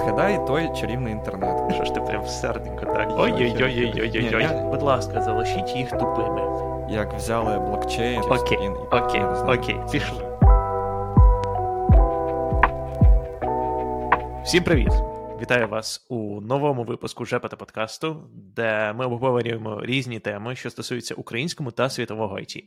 Згадай той чарівний інтернет. Що ж ти прям серденько так? Ой-ой-ой-ой-ой-ой. Будь ласка, залишіть їх тупими. Як взяли блокчейн, Окей, і- окей, окей, пішли. Всім привіт! Вітаю вас у новому випуску Жепета подкасту, де ми обговорюємо різні теми, що стосуються українському та світового IT.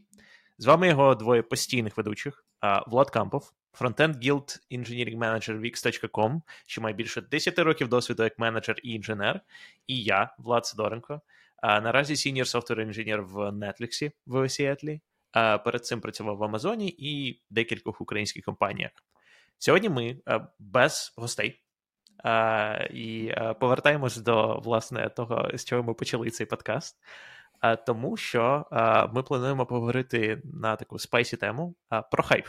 З вами його двоє постійних ведучих: Влад Кампов, фронтенд Guild Engineering Manager Wix.com, що має більше 10 років досвіду як менеджер і інженер, і я, Влад Сидоренко, а, наразі senior software engineer в Netflix в Сіетлі. А, Перед цим працював в Амазоні і декількох українських компаніях. Сьогодні ми без гостей. І повертаємось до власне того, з чого ми почали цей подкаст. Тому що ми плануємо поговорити на таку spicy тему про хайп.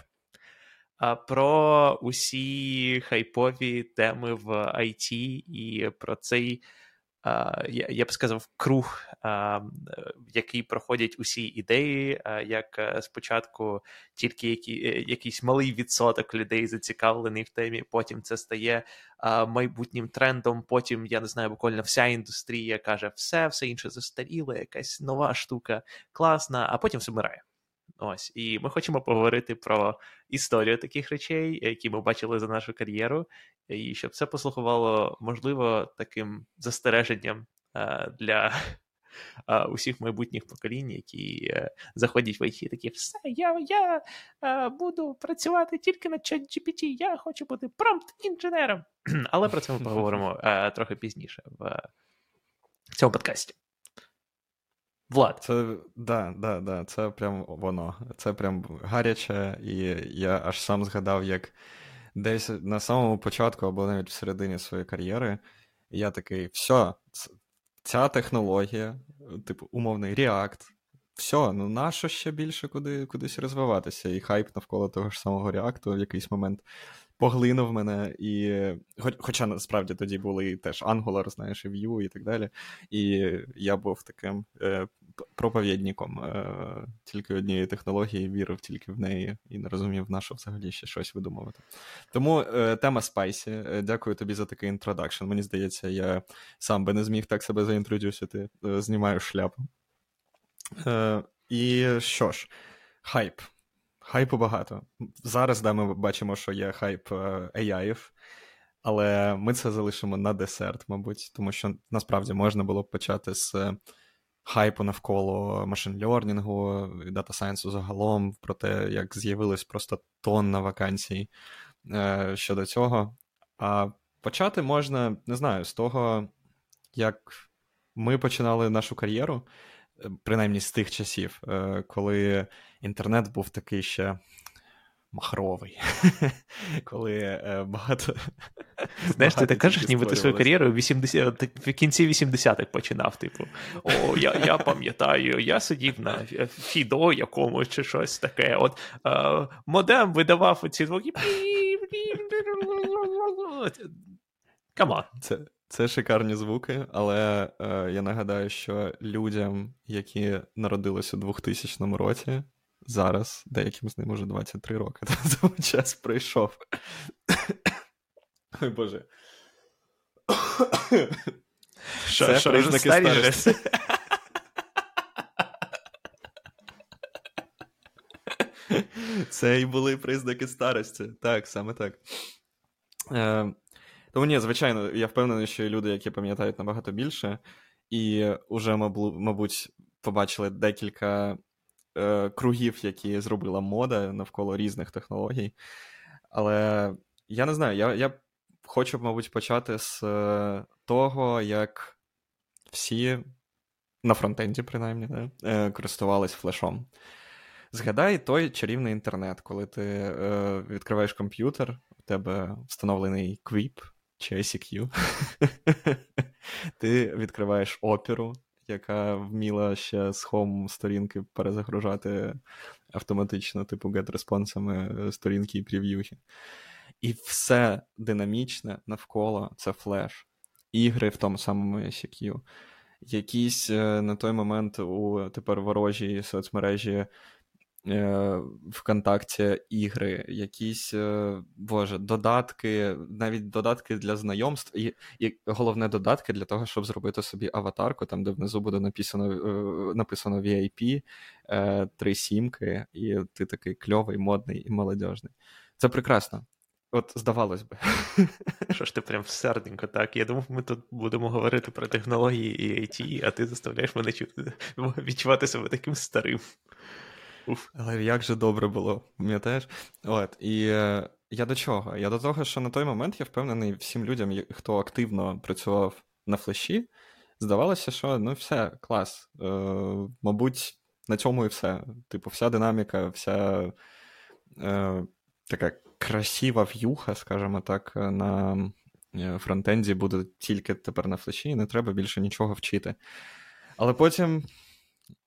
Про усі хайпові теми в IT і про цей, я б сказав, круг, в який проходять усі ідеї, як е, спочатку тільки е, якийсь малий відсоток людей зацікавлений в темі, потім це стає майбутнім трендом, потім, я не знаю, буквально вся індустрія каже, все, все інше застаріло, якась нова штука, класна, а потім все вмирає. Ось, і ми хочемо поговорити про історію таких речей, які ми бачили за нашу кар'єру, і щоб це послугувало, можливо, таким застереженням е, для е, усіх майбутніх поколінь, які е, заходять в IT, такі все, я, я буду працювати тільки на ChatGPT, я хочу бути промпт-інженером. Але про це ми поговоримо трохи пізніше в цьому подкасті. Влад, Це да, да, да, це прям воно. Це прям гаряче, і я аж сам згадав, як десь на самому початку або навіть всередині своєї кар'єри я такий: все, ця технологія, типу умовний React, все, ну нащо ще більше куди, кудись розвиватися? І хайп навколо того ж самого React в якийсь момент поглинув мене. І, хоч, хоча насправді тоді були теж Angular, знаєш, і Vue і так далі. І я був таким е, проповідником е, тільки однієї технології, вірив тільки в неї і не розумів, на що взагалі ще щось видумувати. Тому е, тема spicy. Е, Дякую тобі за такий introduction. Мені здається, я сам би не зміг так себе за introduce ити. Е, Знімаю шляпу. Е, і що ж, хайп. Хайпу багато. Зараз да, ми бачимо, що є хайп е, AI, але ми це залишимо на десерт, мабуть, тому що насправді можна було б почати з е, хайпу навколо машин-льорнінгу, дата сайенсу загалом, про те, як з'явилось просто тонна вакансій е, щодо цього. А почати можна, не знаю, з того, як ми починали нашу кар'єру, принаймні з тих часів, е, коли інтернет був такий ще махровий, коли е, багато. Знаєш, ти так кажеш, ніби ти свою кар'єру в 80, в кінці 80-х починав. Типу, о, я, я пам'ятаю, я сидів на Фідо якомусь чи щось таке. От е, модем видавав оці звуки. Come on. Це, це шикарні звуки, але е, я нагадаю, що людям, які народились у 2000 році, зараз деяким з ним уже 23 роки, тому час пройшов. Ой Боже. Що, Це що, признаки старості. Це і були признаки старості. Так, саме так. Е, тому ні, звичайно, я впевнений, що є люди, які пам'ятають набагато більше, і вже, мабу- мабуть, побачили декілька е, кругів, які зробила мода навколо різних технологій. Але я не знаю, я, я хочу, мабуть, почати з е, того, як всі на фронтенді, принаймні, да, е, користувались флешом. Згадай той чарівний інтернет, коли ти е, відкриваєш комп'ютер, у тебе встановлений QIP чи ICQ. ти відкриваєш оперу, яка вміла ще з home сторінки перезагружати автоматично, типу get-респонсами сторінки і прев'юхи. І все динамічне навколо це флеш. Ігри в тому самому ICQ. Якісь е, на той момент у тепер ворожій соцмережі е, ВКонтакті ігри, якісь е, боже, додатки, навіть додатки для знайомств, і, і головне додатки для того, щоб зробити собі аватарку, там де внизу буде написано е, написано VIP, е, три сімки, і ти такий кльовий, модний і молодіжний. Це прекрасно. От, здавалось би. Що ж ти прям серденько, так? Я думав, ми тут будемо говорити про технології і IT, а ти заставляєш мене відчувати себе таким старим. Але як же добре було, пам'ятаєш? От, І е, я до чого? Я до того, що на той момент я впевнений всім людям, хто активно працював на флеші, здавалося, що ну все, клас. Е, Мабуть, на цьому і все. Типу, вся динаміка, вся е, така красива в'юха, скажімо так, на е, фронтенді буде тільки тепер на флеші, і не треба більше нічого вчити. Але потім,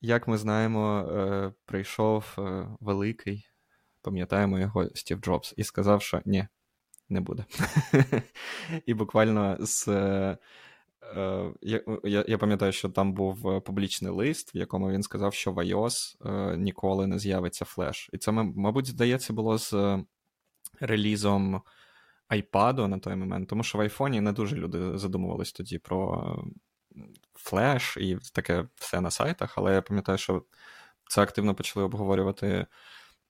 як ми знаємо, е, прийшов е, великий, пам'ятаємо його Стів Джобс, і сказав, що ні, не буде. І буквально з. Я я, я пам'ятаю, що там був публічний лист, в якому він сказав, що в iOS ніколи не з'явиться флеш. І це, мабуть, здається, було з релізом iPad на той момент, тому що в айфоні не дуже люди задумувались тоді про флеш і таке все на сайтах, але я пам'ятаю, що це активно почали обговорювати.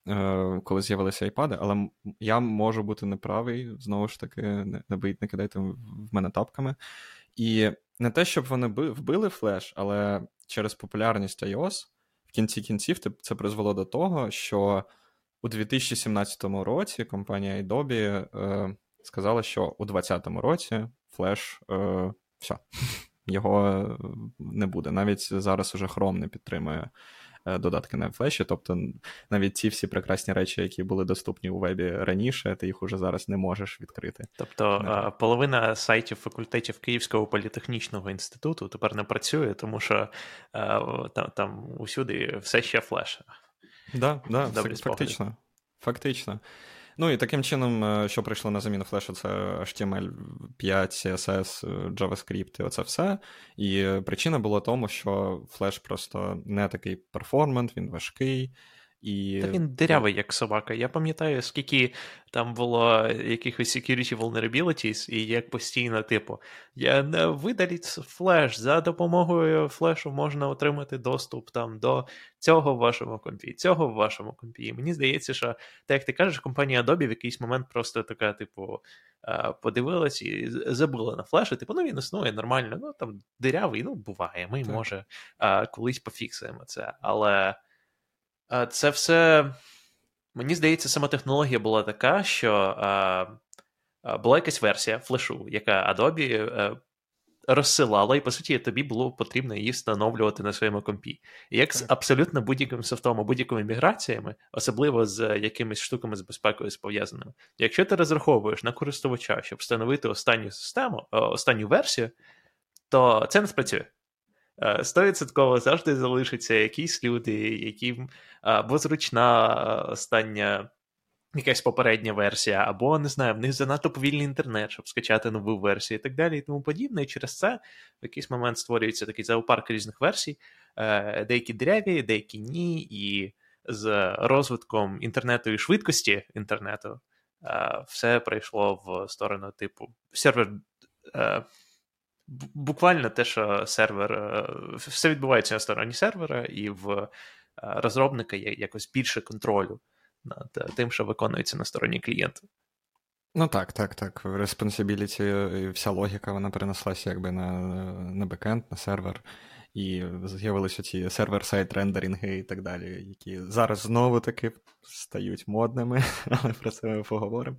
Е, коли з'явилися iPad, але я можу бути неправий, знову ж таки, не бийте, не кидайте в мене тапками. І не те, щоб вони вбили Flash, але через популярність iOS в кінці кінців це призвело до того, що у 2017 році компанія Adobe е, сказала, що у 2020 році Flash е, все, його не буде. Навіть зараз уже Chrome не підтримує е, додатки на флеші. Тобто навіть ці всі прекрасні речі, які були доступні у вебі раніше, ти їх уже зараз не можеш відкрити. Тобто не. половина сайтів факультетів Київського політехнічного інституту тепер не працює, тому що там, там усюди все ще флеш. Да, да, фактично. Фактично. Ну і таким чином, е, що прийшло на заміну флешу, це HTML 5, CSS, JavaScript і оце все. І причина була тому, що Flash просто не такий performant, він важкий. І... Та він дирявий, як собака. Я пам'ятаю, скільки там було якихось security vulnerabilities, і як постійно, типу, я не видаліть Flash, за допомогою Flash у можна отримати доступ там до цього в вашому компі, цього в вашому компі. І мені здається, що, так як ти кажеш, компанія Adobe в якийсь момент просто така, типу, подивилась і забула на флеш, і типу, ну він існує нормально, ну там дирявий, ну буває, ми, так. може, колись пофіксуємо це. Але. Це все. Мені здається, сама технологія була така, що а, була якась версія флешу, яка Adobe а, розсилала, і, по суті, тобі було потрібно її встановлювати на своєму компі. І як з абсолютно будь-яким софтом, будь-якими міграціями, особливо з якимись штуками з безпекою пов'язаними. Якщо ти розраховуєш на користувача, щоб встановити останню систему, останню версію, то це не спрацює. Е, стовідсотково завжди залишаться якісь люди, які або зручна остання якась попередня версія, або не знаю, в них занадто повільний інтернет, щоб скачати нову версію і так далі, і тому подібне. І через це в якийсь момент створюється такий зоопарк різних версій, е, деякі дряві, деякі ні, і з розвитком інтернету і швидкості інтернету е, все прийшло в сторону типу сервер буквально те, що сервер, е, все відбувається на стороні сервера, і в е, розробника є якось більше контролю над е, тим, що виконується на стороні клієнта. Ну так, так, так. Responsibility і вся логіка вона перенеслася якби на на бекенд, на сервер і з'явилися ці сервер-сайт рендеринги і так далі, які зараз знову таки стають модними, але про це ми поговоримо.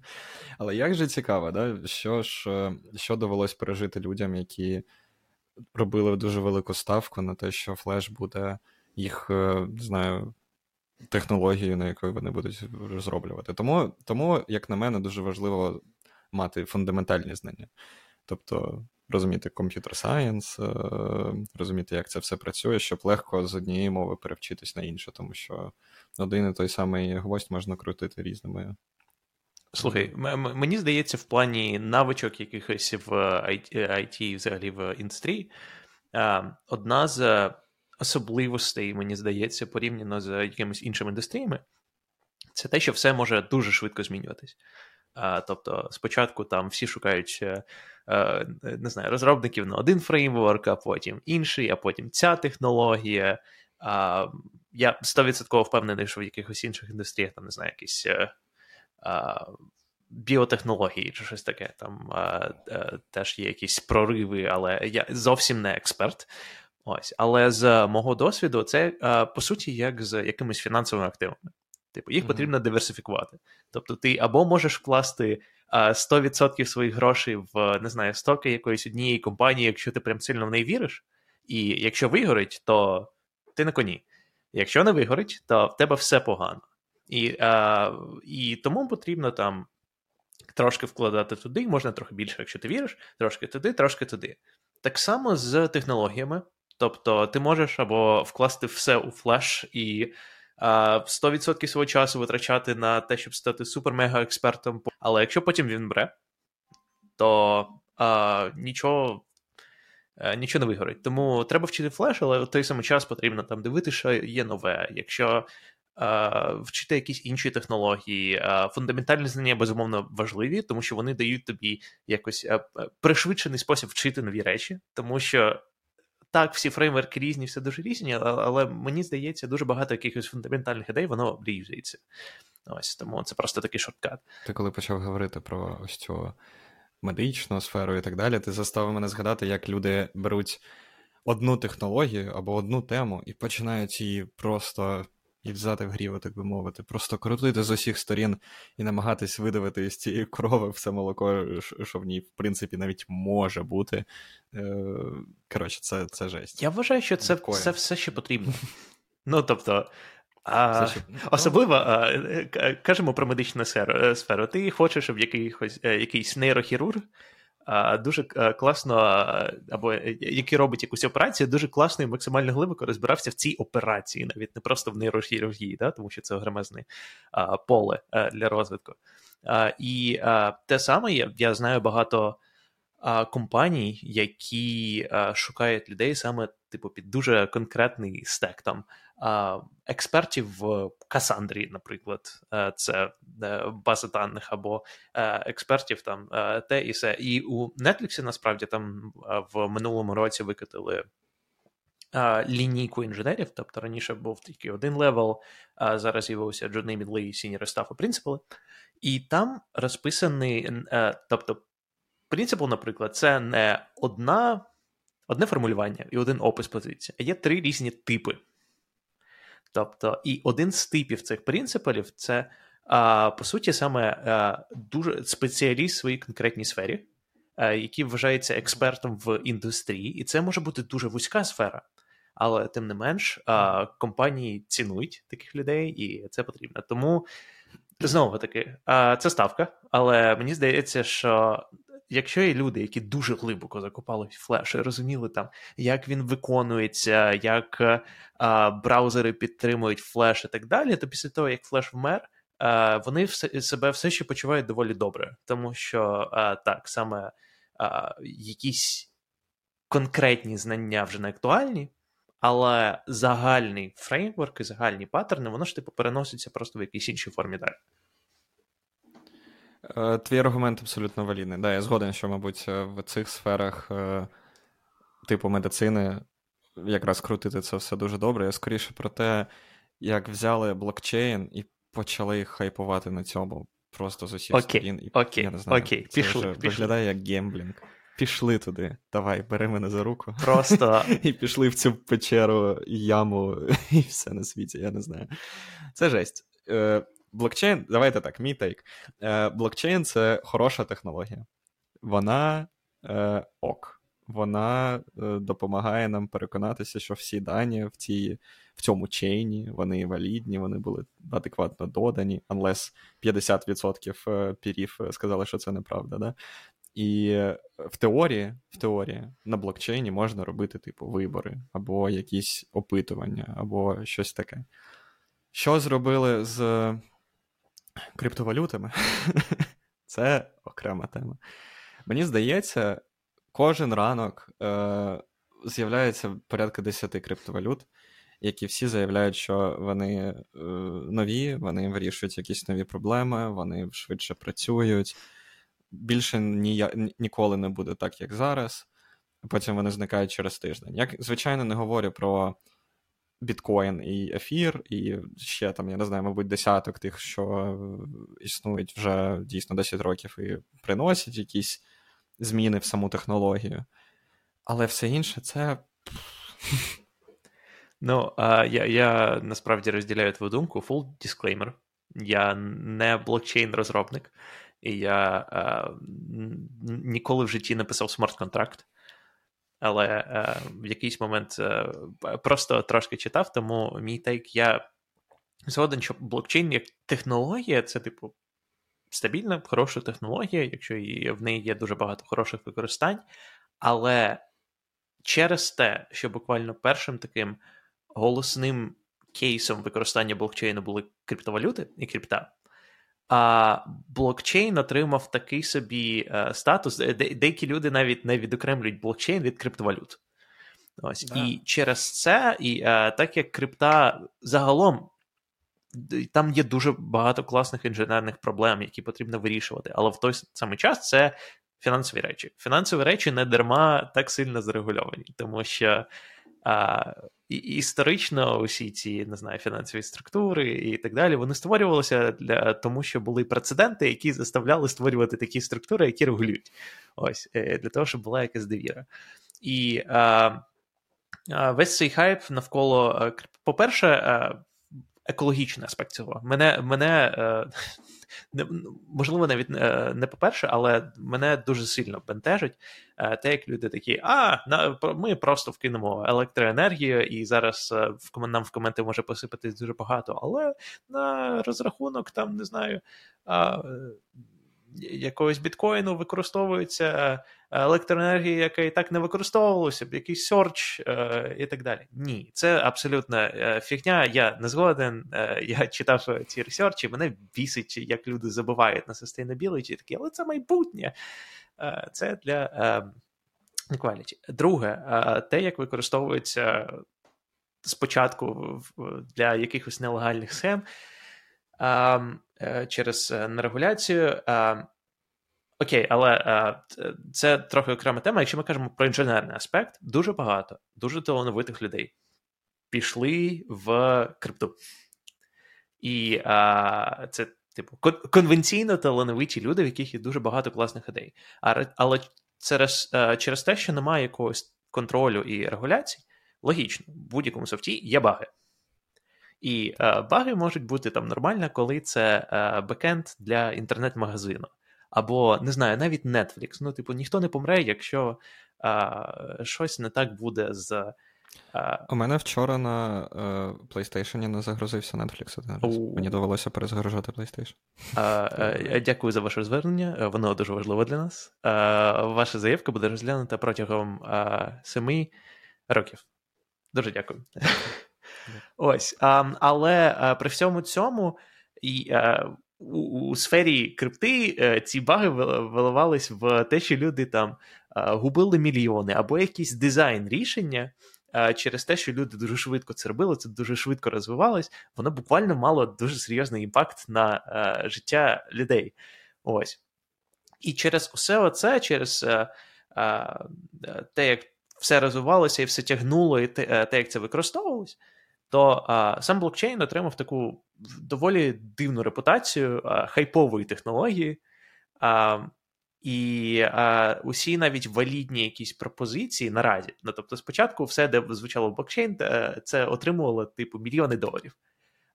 Але як же цікаво, да? що ж е, що довелось пережити людям, які робили дуже велику ставку на те, що флеш буде їх, е, не знаю, технологією, на якої вони будуть розроблювати. Тому, тому, як на мене, дуже важливо мати фундаментальні знання. Тобто розуміти комп'ютер сайенс, розуміти, як це все працює, щоб легко з однієї мови перевчитись на іншу, тому що один і той самий гвоздь можна крутити різними. Слухай, мені здається, в плані навичок якихось в IT, взагалі в індустрії, одна з особливостей, мені здається, порівняно з якимись іншими індустріями, це те, що все може дуже швидко змінюватись. Тобто, спочатку там всі шукають е, е, не знаю, розробників на один фреймворк, а потім інший, а потім ця технологія. Я 100% впевнений, що в якихось інших індустріях там не знаю, якісь е, біотехнології чи щось таке. Там теж є якісь прориви, але я зовсім не експерт. Ось, але з мого досвіду, це по суті як з якимись фінансовими активами. Типу, їх mm-hmm. потрібно диверсифікувати. Тобто, ти або можеш вкласти а, 100% своїх грошей в не знаю, стоки якоїсь однієї компанії, якщо ти прям сильно в неї віриш, і якщо вигорить, то ти на коні. Якщо не вигорить, то в тебе все погано. І а, і тому потрібно там трошки вкладати туди, можна трохи більше, якщо ти віриш, трошки туди, трошки туди. Так само з технологіями. Тобто ти можеш або вкласти все у флеш і 100% свого часу витрачати на те, щоб стати супер-мега-експертом. Але якщо потім він бре, то а, нічого е, нічого не вигорить. Тому треба вчити флеш, але в той самий час потрібно там дивитися, що є нове. Якщо вчити якісь інші технології. Фундаментальні знання безумовно важливі, тому що вони дають тобі якось пришвидшений спосіб вчити нові речі, тому що. Так, всі фреймворки різні, все дуже різні, але мені здається, дуже багато якихось фундаментальних ідей, воно обрізується. Ось тому це просто такий shortcut. Ти коли почав говорити про ось цю медичну сферу і так далі, ти заставив мене згадати, як люди беруть одну технологію або одну тему і починають її просто і взяти в гриву, так би мовити, просто крутити з усіх сторін і намагатись видавити із цієї корови все молоко, що в ній, в принципі, навіть може бути. Е, коротше, це це жесть. Я вважаю, що це це все ще потрібно. Ну, тобто. А. Особливо а, е, кажемо про медичну сферу. Е, Ти хочеш, щоб якийсь, якийсь нейрохірург дуже е, класно, або е, який робить якусь операцію, дуже класно і максимально глибоко розбирався в цій операції, навіть не просто в нейрохірургії, да, тому що це огромезне поле е, для розвитку. І те саме я знаю багато компаній, які шукають людей саме типу під дуже конкретний стек там експертів в Cassandra, наприклад, е, це е, база даних, або е, експертів там те і все. І у Netflix насправді там в минулому році викатили. Лінійку інженерів, тобто раніше був тільки один левел, а зараз з'явився Джудний Мідлий, Senior Staff і Principal. І там розписаний, тобто, принципал, наприклад, це не одна, одне формулювання і один опис позиції, а є три різні типи Тобто, і один з типів цих принципів це, а, по суті, саме а, дуже спеціаліст в своїй конкретній сфері, а, який вважається експертом в індустрії, і це може бути дуже вузька сфера. Але тим не менш, компанії цінують таких людей, і це потрібно. Тому знову таки, це ставка, але мені здається, що якщо є люди, які дуже глибоко закопали Flash і розуміли там, як він виконується, як а, браузери підтримують флеш і так далі, то після того, як Flash вмер, а, вони все, себе все ще почувають доволі добре, тому що а, так саме якісь конкретні знання вже не актуальні. Але загальний фреймворк і загальні паттерни, воно ж типу переноситься просто в якійсь іншій формі далі. Е, твій аргумент абсолютно валідний. Да, я згоден, що, мабуть, е, в цих сферах е, типу медицини якраз крутити це все дуже добре. Я скоріше про те, як взяли блокчейн і почали хайпувати на цьому просто з усіх okay, сторін. І, okay, я не знаю, okay, це пішли, вже пішли. виглядає як gambling. Пішли туди, давай, бери мене за руку. Просто. І пішли в цю печеру, яму, і все на світі, я не знаю. Це жесть блокчейн, давайте так, мій take. Е, блокчейн це хороша технологія. Вона е, ок. Вона е, допомагає нам переконатися, що всі дані в цій, в цьому chain і вони валідні, вони були адекватно додані, unless 50% е, пірів е, сказали, що це неправда. Да? І в теорії в теорії на блокчейні можна робити типу вибори, або якісь опитування, або щось таке. Що зробили з криптовалютами це окрема тема. Мені здається, кожен ранок е, з'являється порядка 10 криптовалют, які всі заявляють, що вони е, нові, вони вирішують якісь нові проблеми, вони швидше працюють. Більше ні, ніколи не буде так, як зараз. Потім вони зникають через тиждень. Я, звичайно, не говорю про біткоін і ефір, і ще там, я не знаю, мабуть, десяток тих, що існують вже дійсно 10 років і приносять якісь зміни в саму технологію. Але все інше це. Ну, а я я насправді розділяю твою думку. Full disclaimer. Я не блокчейн-розробник, і я а, ніколи в житті не писав smart-контракт. Але а, в якийсь момент а, просто трошки читав, тому мій take я згоден, що блокчейн як технологія це, типу, стабільна, хороша технологія, якщо і в неї є дуже багато хороших використань. Але через те, що буквально першим таким голосним кейсом використання блокчейну були криптовалюти і крипта, а блокчейн отримав такий собі е, статус. Деякі люди навіть не відокремлюють блокчейн від криптовалют. Ось. Да. І через це, і е, так як крипта загалом. Там є дуже багато класних інженерних проблем, які потрібно вирішувати. Але в той самий час це фінансові речі. Фінансові речі не дарма так сильно зарегульовані, тому що а, і, історично усі ці не знаю, фінансові структури і так далі вони створювалися для тому, що були прецеденти, які заставляли створювати такі структури, які регулюють. Ось е, для того, щоб була якась довіра. І а, весь цей хайп навколо, по-перше, екологічний аспект цього. Мене мене не, можливо, навіть е, не по-перше, але мене дуже сильно бентежить е, те, як люди такі: а, ми просто вкинемо електроенергію, і зараз в нам в коменти може посипатись дуже багато, але на розрахунок там не знаю якогось біткоїну використовується е, електроенергія, яка і так не використовувалася, б якийсь серч е, і так далі. Ні, це абсолютно е, фігня. Я не згоден. Я читав ці ресерчі, мене бісить, як люди забувають на sustainability, такі, але це майбутнє. Це для е, quality. Друге, те, як використовується спочатку для якихось нелегальних схем. Е, через е, нерегуляцію. Окей, але це трохи окрема тема. Якщо ми кажемо про інженерний аспект, дуже багато, дуже талановитих людей пішли в крипту. І а, це, типу, конвенційно талановиті люди, в яких є дуже багато класних ідей. А, але через, через те, що немає якогось контролю і регуляції, логічно, в будь-якому софті є баги. І е, баги можуть бути там нормально, коли це е, бекенд для інтернет-магазину. Або, не знаю, навіть Netflix. Ну, типу, ніхто не помре, якщо е, щось не так буде з. Е, У мене вчора на е, PlayStation не загрузився Netflix один раз. У... Мені довелося перезагружати PlayStation. Е, дякую за ваше звернення. Воно дуже важливо для нас. Ваша заявка буде розглянута протягом семи років. Дуже дякую. Ось. Але а, при всьому цьому і, а, у, у сфері крипти е, ці баги виливались в те, що люди там губили мільйони або якийсь дизайн рішення. Через те, що люди дуже швидко це робили, це дуже швидко розвивалось, воно буквально мало дуже серйозний імпакт на життя людей. Ось. І через усе оце, через те, як все розвивалося і все тягнуло, і те як це використовувалось, то а, сам блокчейн отримав таку доволі дивну репутацію а, хайпової технології. А, і а, усі навіть валідні якісь пропозиції наразі. Ну, тобто, спочатку все, де звучало блокчейн, це отримувало типу мільйони доларів.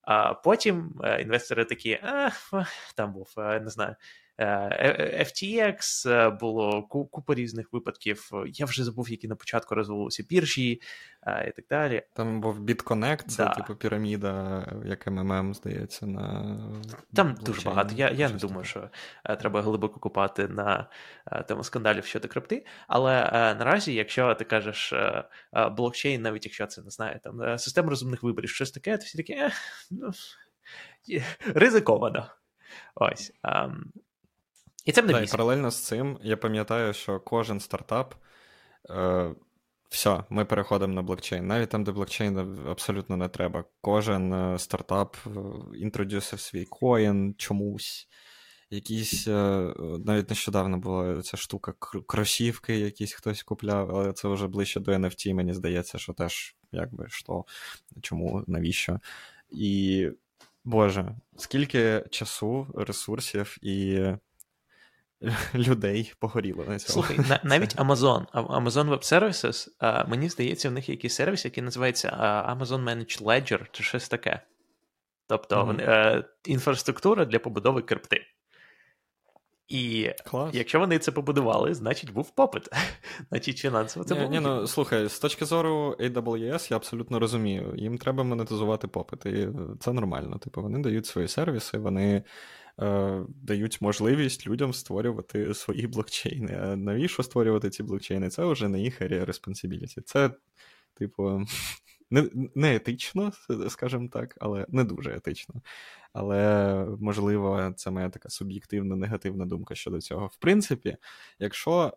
А потім е, інвестори такі, а, там був, е, не знаю, Е, е, FTX, е, було купа різних випадків. Я вже забув, які на початку розвивалися біржі і так далі. Там був BitConnect, це да. типу піраміда, як МММ, здається, на там дуже багато. Я я не думаю, що треба глибоко купати на тему скандалів щодо крипти. Але наразі, якщо ти кажеш блокчейн, навіть якщо це не знаю, там система розумних виборів, щось таке, то всі такі ну, ризиковано. Ось. І це мене да, і паралельно з цим я пам'ятаю, що кожен стартап е, все, ми переходимо на блокчейн. Навіть там, де блокчейн абсолютно не треба. Кожен е, стартап е, інтродюсив свій коін чомусь. Якісь е, навіть нещодавно була ця штука кросівки, якісь хтось купляв, але це вже ближче до NFT, мені здається, що теж якби що, чому, навіщо. І Боже, скільки часу, ресурсів і людей погоріло на цьому. Слухай, навіть Amazon, Amazon Web Services, мені здається, в них є якийсь сервіс, який називається Amazon Managed Ledger чи щось таке. Тобто mm-hmm. інфраструктура для побудови крипти. І Клас. якщо вони це побудували, значить був попит. Значить, фінансово це було. Ні, ну слухай, з точки зору AWS, я абсолютно розумію. Їм треба монетизувати попит, і це нормально. Типу, вони дають свої сервіси, вони е, дають можливість людям створювати свої блокчейни. А навіщо створювати ці блокчейни? Це вже не їх area responsibility. Це, типу, не, не етично, скажімо так, але не дуже етично. Але, можливо, це моя така суб'єктивна негативна думка щодо цього. В принципі, якщо е,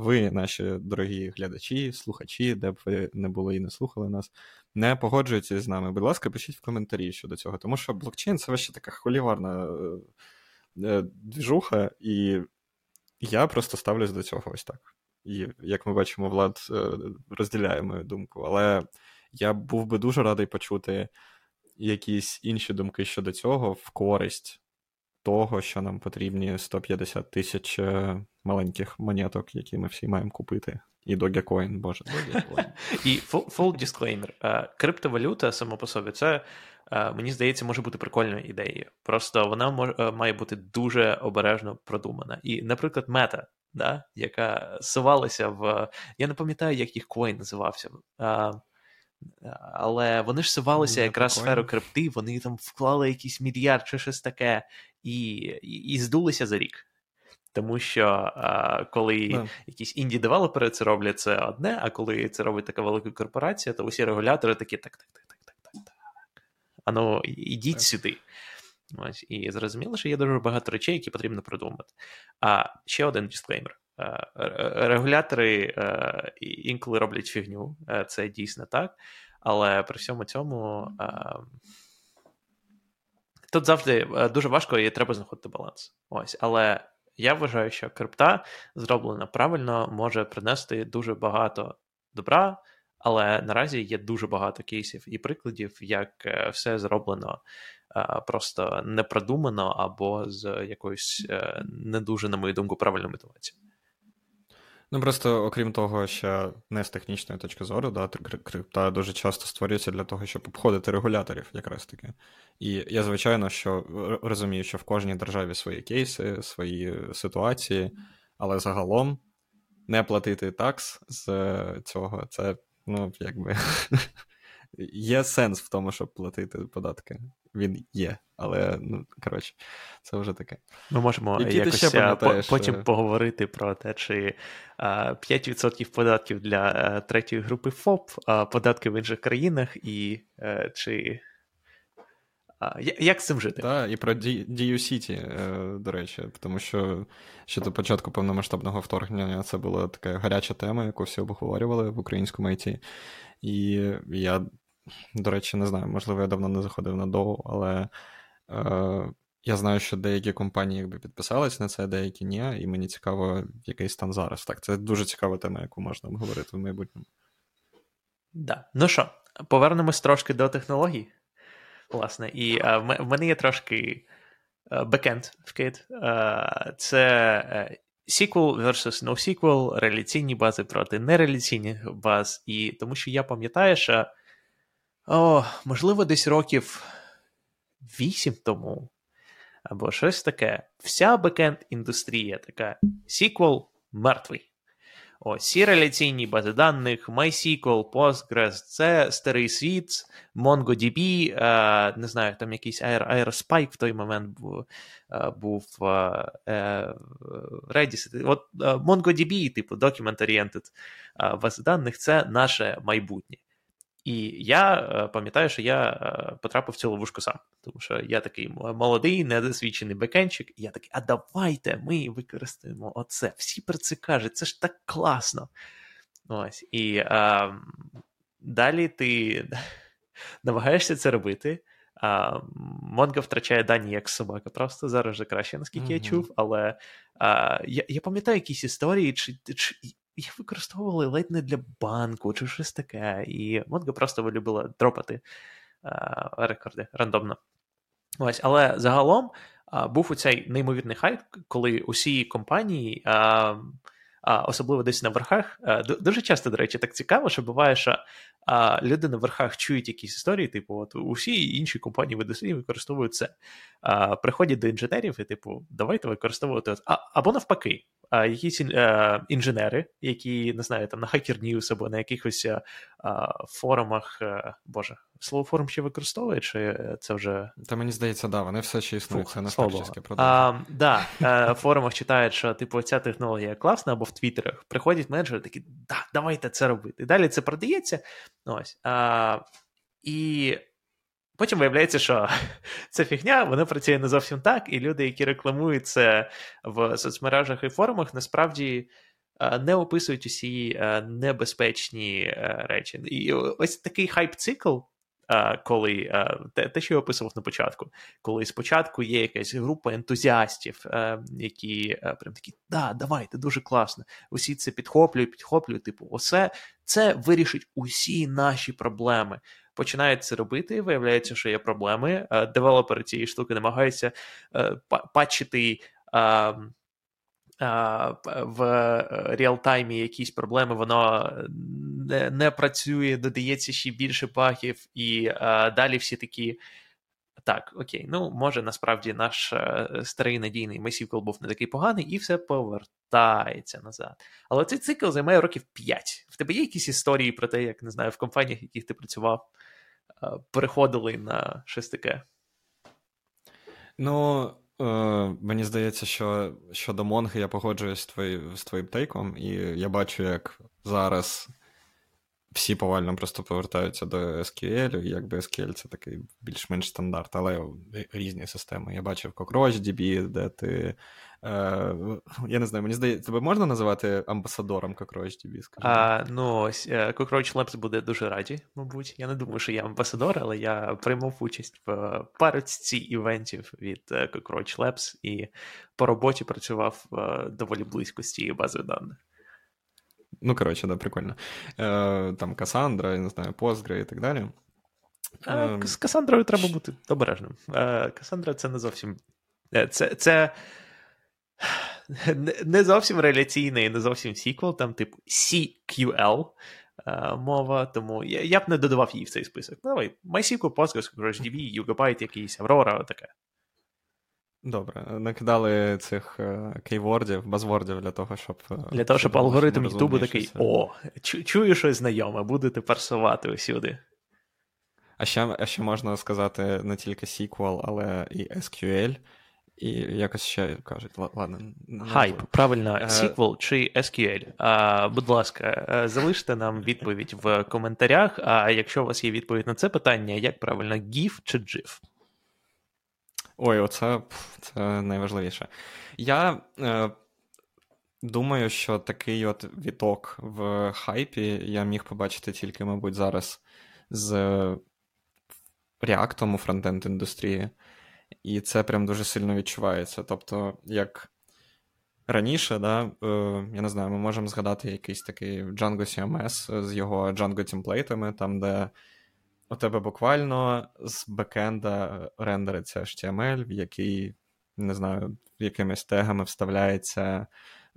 ви, наші дорогі глядачі, слухачі, де б ви не були і не слухали нас, не погоджуєтеся з нами, будь ласка, пишіть в коментарі щодо цього, тому що блокчейн це ще така холіварна е, е, двіжуха, і я просто ставлюсь до цього ось так. І як ми бачимо, Влад розділяє мою думку, але я був би дуже радий почути якісь інші думки щодо цього в користь того, що нам потрібні 150 тисяч е, маленьких монеток, які ми всі маємо купити. І Dogecoin, боже, Dogecoin. І full disclaimer. Е, криптовалюта само по собі, це, е, мені здається, може бути прикольною ідеєю. Просто вона має бути дуже обережно продумана. І, наприклад, мета, яка сувалася в. Я не пам'ятаю, як їх коін називався. Але вони ж сувалися якраз в сферу крипти, вони там вклали якийсь мільярд чи щось таке, і і, і здулися за рік. Тому що а, коли yeah. якісь інді-девелопери це роблять, це одне, а коли це робить така велика корпорація, то усі регулятори такі так, так, так, так, так, так, так. Ану, ідіть yeah. сюди. Ось, І зрозуміло, що є дуже багато речей, які потрібно продумати. А ще один дисклеймер. Регулятори інколи роблять фігню, це дійсно так. Але при всьому цьому тут завжди дуже важко і треба знаходити баланс. Ось, Але я вважаю, що крипта зроблена правильно, може принести дуже багато добра, але наразі є дуже багато кейсів і прикладів, як е, все зроблено просто непродумано або з якоюсь е, не дуже, на мою думку, правильною мотивацією. Ну просто окрім того, що не з технічної точки зору, да, крипта дуже часто створюється для того, щоб обходити регуляторів, якраз таки. І я, звичайно, що розумію, що в кожній державі свої кейси, свої ситуації, але загалом не платити такс з цього, це, ну, якби. Є сенс в тому, щоб платити податки. Він є, але ну коротше, це вже таке. Ми можемо Які якось по, потім поговорити про те, чи а, 5% податків для а, е, третьої групи ФОП, а податки в інших країнах, і е, чи. Як з цим жити? Так, і про Дію Сіті, е, до речі, тому що ще до початку повномасштабного вторгнення це була така гаряча тема, яку всі обговорювали в українському IT. І я до речі, не знаю, можливо, я давно не заходив на Доу, але е, я знаю, що деякі компанії якби підписались на це, деякі ні, і мені цікаво, який стан зараз. Так, це дуже цікава тема, яку можна обговорити в майбутньому. Да. Ну що, повернемось трошки до технологій. Власне, і е, в мене є трошки бекенд вкид. Е, це е, SQL versus NoSQL, реляційні бази проти нереляційних баз. І тому що я пам'ятаю, що о, можливо, десь років вісім тому, або щось таке. Вся бекенд-індустрія така. SQL мертвий. Всі реляційні бази даних, MySQL, Postgres, це старий світ, MongoDB, е, не знаю, там якийсь Aerospike в той момент був, е, був е, Redis. От MongoDB, типу, document-oriented бази даних це наше майбутнє. І я е, пам'ятаю, що я е, потрапив в цю ловушку сам, тому що я такий молодий, недосвідчений бекенчик, і я такий, а давайте ми використаємо оце. Всі про це кажуть, це ж так класно. Ось. І а, далі ти намагаєшся це робити. А, Монго втрачає дані як собака, просто зараз вже краще, наскільки mm-hmm. я чув. Але а, я я пам'ятаю якісь історії, чи чи їх використовували ледь не для банку, чи щось таке. І Монго просто вилюбила дропати а, рекорди рандомно. Ось, Але загалом а, був у цей неймовірний хайп, коли усі компанії. А, а, особливо десь на верхах. А, дуже часто, до речі, так цікаво, що буває, що а, люди на верхах чують якісь історії, типу, от усі інші компанії в індустрії використовують це. А, Приходять до інженерів і, типу, давайте використовувати. А, Або навпаки, а, якісь а, інженери, які не знаю, там на Hacker News або на якихось а, форумах, Боже, слово форум ще використовує, чи це вже. Та мені здається, да, вони все ще існують, Фух, це не продовження. Да, в форумах читають, що типу ця технологія класна, або в твіттерах приходять менеджери такі, да, давайте це робити. І далі це продається. Ось. А, І потім виявляється, що ця фігня вона працює не зовсім так, і люди, які рекламують це в соцмережах і форумах, насправді. Не описують усі небезпечні речі. І ось такий хайп-цикл коли те, що я описував на початку, коли спочатку є якась група ентузіастів, які прям такі, да, давайте, дуже класно. Усі це підхоплюють, підхоплюють, типу, оце це вирішить усі наші проблеми. Починають це робити, виявляється, що є проблеми. Девелопери цієї штуки намагаються патчити в реалтаймі якісь проблеми, воно не не працює, додається ще більше багів, і далі всі такі. Так, окей, ну може насправді наш uh, старий надійний MySQL був не такий поганий, і все повертається назад. Але цей цикл займає років 5. В тебе є якісь історії про те, як не знаю, в компаніях, в яких ти працював, переходили на щось таке? Ну, Е, Мені здається, що щодо Монги я погоджуюсь з, твої, з твоїм тейком, і я бачу, як зараз всі повально просто повертаються до SQL, і якби SQL це такий більш-менш стандарт, але різні системи. Я бачив CockroachDB, де ти. Е, Я не знаю, мені здається, тебе можна називати амбасадором CockroachDB? А, Ну, ось е, Cockroach Labs буде дуже раді, мабуть. Я не думаю, що я амбасадор, але я приймав участь в парочці івентів від е, Cockroach Labs і по роботі працював е, доволі близько з цією базою даних. Ну, коротше, да, прикольно. Е, Там Касандра, я не знаю, Postgre і так далі. З Касандрою треба бути обережним. Е, Касандра це не зовсім. Е, це це не зовсім реляційний, не зовсім сіквел, там, типу, CQL е, мова, тому я я б не додавав її в цей список. Ну, давай, MySQL, Postgres, CockroachDB, Yugabyte якийсь, Aurora, таке. Добре, накидали цих е, кейвордів, базвордів для того, щоб. Е, для того, щоб алгоритм Ютубу такий: о, чую щось знайоме, будете парсувати усюди. А ще а ще можна сказати не тільки SQL, але і SQL. І якось ще кажуть, ладно. Хайп, правильно, SQL чи SQL. А, Будь ласка, залиште нам відповідь в коментарях. А якщо у вас є відповідь на це питання, як правильно, GIF чи GIF? Ой, оце це найважливіше. Я е, думаю, що такий от віток в хайпі я міг побачити тільки, мабуть, зараз з реактом у фронтенд індустрії. І це прям дуже сильно відчувається. Тобто, як раніше, да, е, я не знаю, ми можемо згадати якийсь такий Django CMS з його Django темплейтами, там, де у тебе буквально з бекенда рендериться HTML, в який, не знаю, якимись тегами вставляється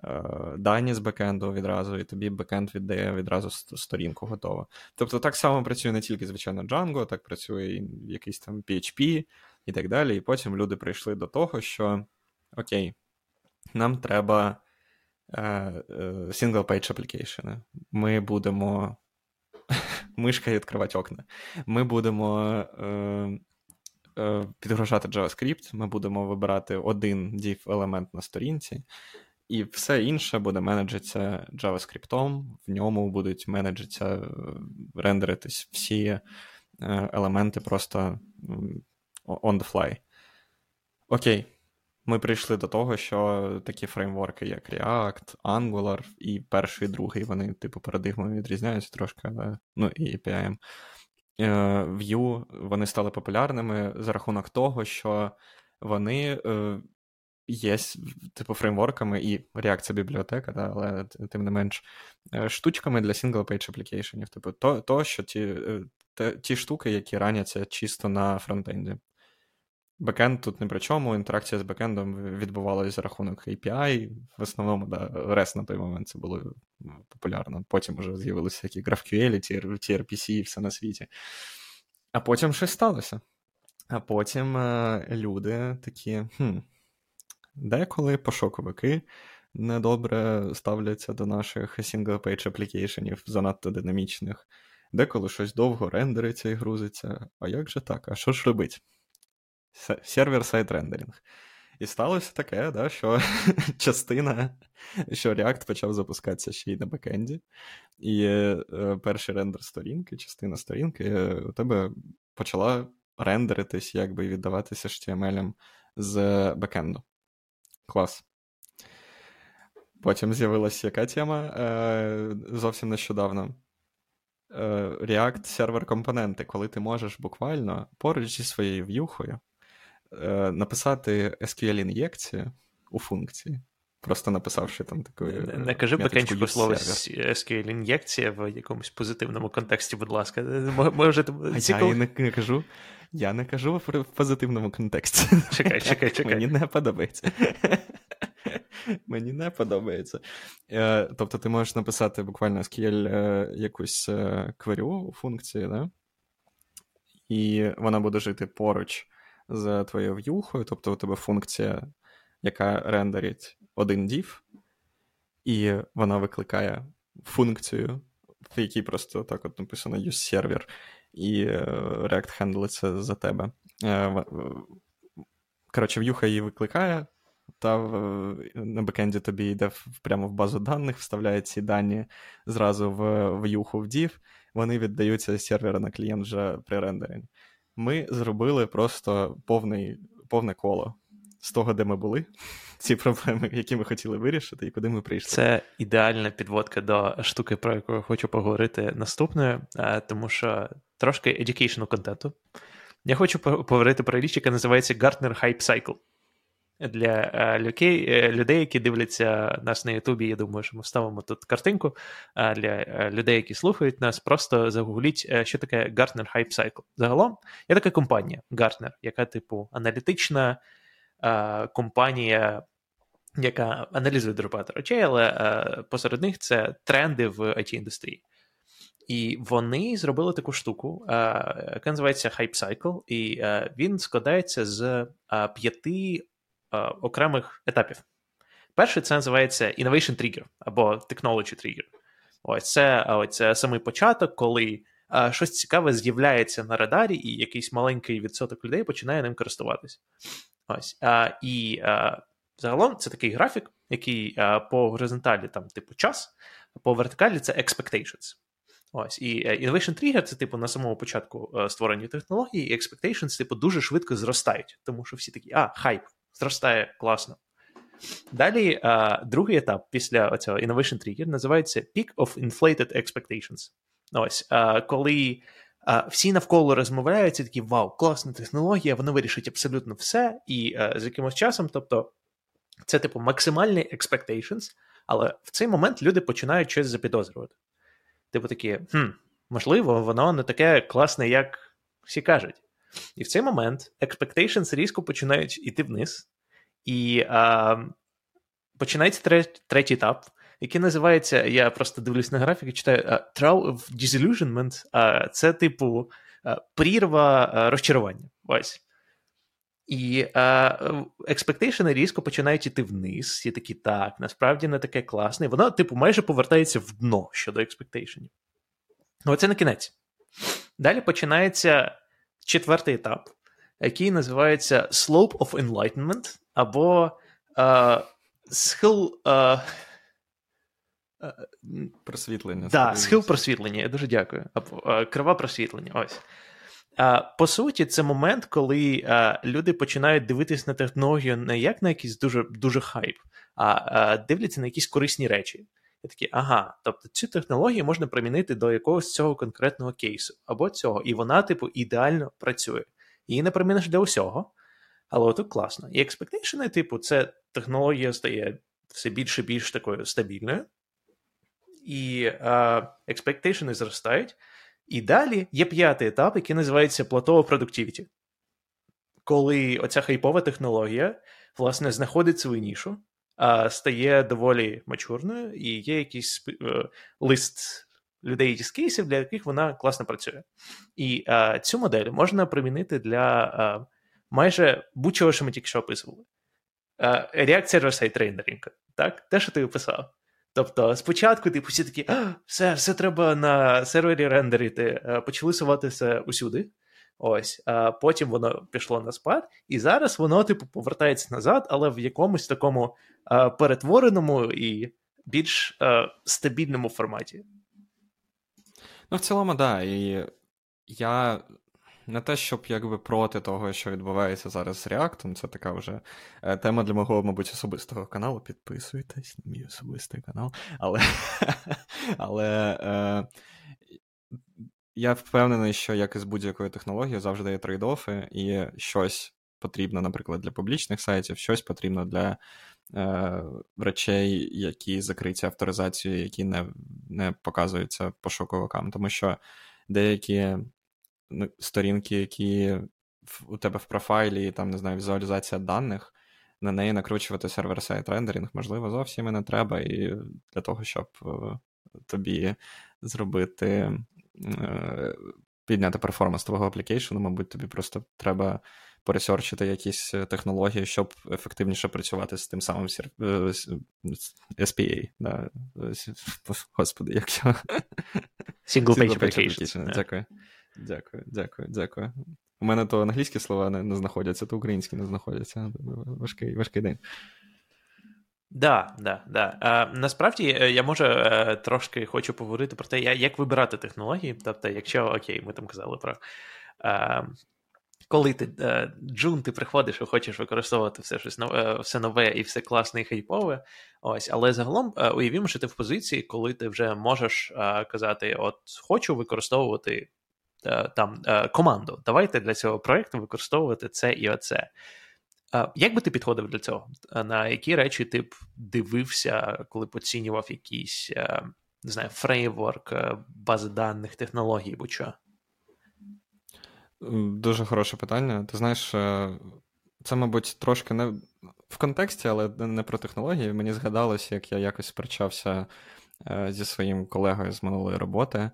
е, дані з бекенду відразу, і тобі бекенд віддає відразу сторінку готову. Тобто так само працює не тільки, звичайно, Django, так працює і якийсь там PHP і так далі. І потім люди прийшли до того, що окей, нам треба е, е, single-page application. Ми будемо мишкою відкривати окна. Ми будемо е, е, підгружати JavaScript, ми будемо вибирати один div-елемент на сторінці, і все інше буде менеджитися JavaScript, в ньому будуть менеджитися, рендеритись всі елементи просто on the fly. Окей. Ми прийшли до того, що такі фреймворки, як React, Angular, і перший, і другий, вони, типу, парадигмами відрізняються трошки, але ну і API. Е, Vue вони стали популярними за рахунок того, що вони е, є, типу, фреймворками, і React бібліотека, да, але тим не менш, е, штучками для single-page application. Типу, то, то що ті, ті штуки, які раняться чисто на фронтенді. Бекенд тут не при чому, інтеракція з бекендом відбувалася за рахунок API. В основному, да, REST на той момент це було популярно. Потім вже з'явилися які GraphQL, TRPC і все на світі. А потім щось сталося. А потім е, люди такі. хм, Деколи пошуковики недобре ставляться до наших single-page аплікейшенів, занадто динамічних. Деколи щось довго рендериться і грузиться. А як же так? А що ж робить? Сервер-сайт рендеринг. І сталося таке, да, що частина, що React почав запускатися ще й на бекенді, і е, перший рендер сторінки, частина сторінки, е, у тебе почала рендеритись, якби віддаватися HTML з бекенду. Клас. Потім з'явилася яка тема е, зовсім нещодавно. React сервер компоненти, коли ти можеш буквально поруч зі своєю в'юхою Е, написати SQL-ін'єкцію у функції, просто написавши там таку. Не, не кажи бекенчику слово SQL-ін'єкція в якомусь позитивному контексті, будь ласка. Може, а цікав... Я не кажу. Я не кажу в позитивному контексті. Чекай, чекай, чекай. Мені не подобається. Мені не подобається. Е, тобто, ти можеш написати буквально SQL е, якусь кверю у функції, да? і вона буде жити поруч з твоєю в'юхою, тобто у тебе функція, яка рендерить один div, і вона викликає функцію, в якій просто так от написано use server, і е, React хендлиться за тебе. Е, коротше, в'юха її викликає, та на бекенді тобі йде прямо в базу даних, вставляє ці дані зразу в в'юху в div, вони віддаються з сервера на клієнт вже при рендерингі ми зробили просто повний, повне коло з того, де ми були, ці проблеми, які ми хотіли вирішити, і куди ми прийшли. Це ідеальна підводка до штуки, про яку я хочу поговорити наступною, е, тому що трошки educational контенту. Я хочу поговорити про річ, яка називається Gartner Hype Cycle для е, людей, е, людей, які дивляться нас на Ютубі. Я думаю, що ми вставимо тут картинку. Для е, людей, які слухають нас, просто загугліть, що таке Gartner Hype Cycle. Загалом є така компанія Gartner, яка, типу, аналітична компанія. Яка аналізує дуже багато речей, але е, посеред них це тренди в it індустрії І вони зробили таку штуку, е, яка називається Hype Cycle, і е, він складається з п'яти Е, окремих етапів. Перший це називається Innovation Trigger або Technology Trigger. Ось це ось це самий початок, коли а, е, щось цікаве з'являється на радарі, і якийсь маленький відсоток людей починає ним користуватися. Ось. А, І а, загалом це такий графік, який а, по горизонталі там, типу, час, а по вертикалі це expectations. Ось. І Innovation Trigger це, типу, на самому початку створення технології, і expectations, типу, дуже швидко зростають, тому що всі такі, а, хайп, зростає класно. Далі, а, другий етап після цього Innovation Trigger називається Peak of Inflated Expectations. Ось, а, коли а, всі навколо розмовляються, такі вау, класна технологія, вона вирішить абсолютно все, і з якимось часом, тобто, це типу максимальний expectations, але в цей момент люди починають щось запідозрювати. Типу такі, хм, можливо, воно не таке класне, як всі кажуть. І в цей момент expectations різко починають йти вниз, і а, починається третій, третій етап, який називається, я просто дивлюсь на графік і читаю Trial of Disillusionment. Uh, це, типу, прірва розчарування. Ось. І експектейшени різко починають йти вниз, і такі так, насправді не таке класне. І воно, типу, майже повертається в дно щодо експектейшенів. Оце не кінець. Далі починається четвертий етап, який називається Slope of Enlightenment, або е, схил. Е, Просвітлення. Да, схил просвітлення, я дуже дякую. Е, крива просвітлення. Ось. По суті, це момент, коли люди починають дивитися на технологію не як на якийсь дуже дуже хайп, а дивляться на якісь корисні речі. І такі, ага, тобто цю технологію можна примінити до якогось цього конкретного кейсу або цього, і вона, типу, ідеально працює. Її не приміниш для усього, але тут класно. І експектейшени, типу, це технологія стає все більше і більш такою стабільною, і експектейшени зростають. І далі є п'ятий етап, який називається платова продуктивіті. Коли оця хайпова технологія, власне, знаходить свою нішу, стає доволі мачурною, і є якийсь е, лист людей з кейсів, для яких вона класно працює. І цю модель можна примінити для майже будь-чого, що ми тільки що описували. React server-side rendering, так? Те, що ти описав. Тобто, спочатку, типу, всі такі, все, все треба на сервері рендерити, почали суватися усюди. Ось, а потім воно пішло на спад, і зараз воно, типу, повертається назад, але в якомусь такому а, перетвореному і більш а, стабільному форматі. Ну, в цілому. Да. І я не те, щоб якби проти того, що відбувається зараз з React, це така вже е, тема для мого, мабуть, особистого каналу. Підписуйтесь на мій особистий канал. Але але е, я впевнений, що як і з будь-якою технологією завжди є трейд-офи, і щось потрібно, наприклад, для публічних сайтів, щось потрібно для е, речей, які закриті авторизацією, які не не показуються пошуковикам. Тому що деякі ну, сторінки, які у тебе в профайлі, там, не знаю, візуалізація даних, на неї накручувати сервер-сайт рендеринг, можливо, зовсім і не треба. І для того, щоб е, тобі зробити, підняти перформанс твого аплікейшену, мабуть, тобі просто треба поресерчити якісь технології, щоб ефективніше працювати з тим самим SPA. Да. Господи, як його? Single Page Application. Дякую. Дякую, дякую, дякую. У мене то англійські слова не, не знаходяться, то українські не знаходяться. Важкий важкий день. Да, да, да. А, Насправді е, я може е, трошки хочу поговорити про те, як вибирати технології. Тобто, якщо окей, ми там казали про. А, коли ти е, Джун, ти приходиш і хочеш використовувати все щось нове, все нове і все класне і хайпове. Ось, але загалом уявімо, що ти в позиції, коли ти вже можеш казати: От хочу використовувати Е, там е, команду. Давайте для цього проєкту використовувати це і оце. Е, як би ти підходив для цього? На які речі ти б дивився, коли б оцінював якийсь не знаю, фреймворк, бази даних, технологій будь-що? Дуже хороше питання. Ти знаєш, це, мабуть, трошки не в контексті, але не про технології. Мені згадалось, як я якось сперечався зі своїм колегою з минулої роботи